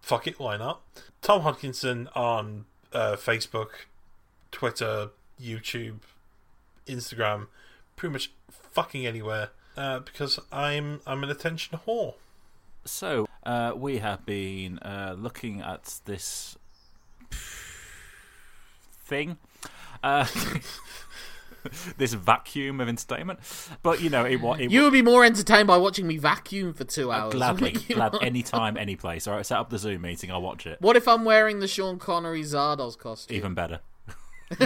fuck it, why not? Tom Hodkinson on uh, Facebook, Twitter, YouTube, Instagram, pretty much fucking anywhere uh, because I'm I'm an attention whore. So uh, we have been uh, looking at this thing. Uh, this vacuum of entertainment, but you know it. wa- it You would be more entertained by watching me vacuum for two hours. gladly, You glad any time, any place. All right, set up the Zoom meeting. I'll watch it. What if I'm wearing the Sean Connery Zardoz costume? Even better.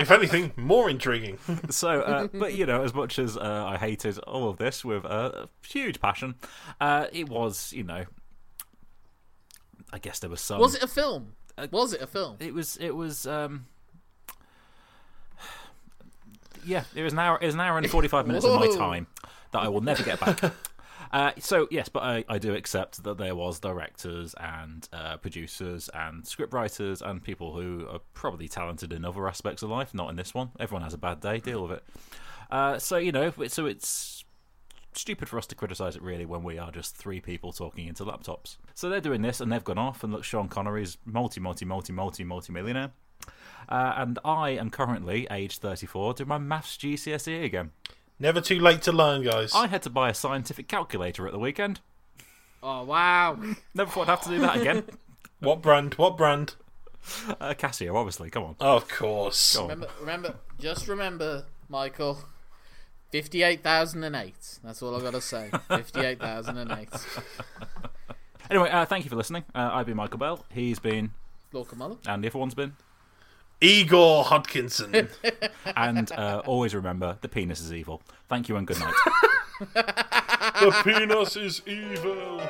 If anything, more intriguing. So, uh, but you know, as much as uh, I hated all of this with uh, huge passion, uh, it was, you know, I guess there was some. Was it a film? Was it a film? It was. It was. Um, yeah, it was an hour. It was an hour and forty-five minutes of my time that I will never get back. Uh, so yes, but I, I do accept that there was directors and uh, producers and scriptwriters and people who are probably talented in other aspects of life, not in this one. Everyone has a bad day. Deal with it. Uh, so you know, so it's stupid for us to criticize it really when we are just three people talking into laptops. So they're doing this and they've gone off and look, Sean Connery's multi, multi, multi, multi, multi millionaire. Uh, and I am currently age 34 doing my maths GCSE E again. Never too late to learn, guys. I had to buy a scientific calculator at the weekend. Oh wow! Never thought I'd have to do that again. What brand? What brand? Uh, Casio, obviously. Come on. Of course. Go on. remember, remember, just remember, Michael. Fifty-eight thousand and eight. That's all I've gotta say. Fifty-eight thousand and eight. Anyway, uh, thank you for listening. Uh, I've been Michael Bell. He's been, Lorca Mullan. and everyone's been. Igor Hodkinson. And uh, always remember, the penis is evil. Thank you and good night. the penis is evil.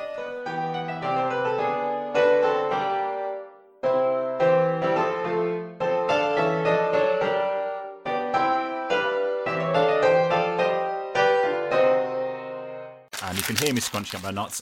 and you can hear me scrunching up my knots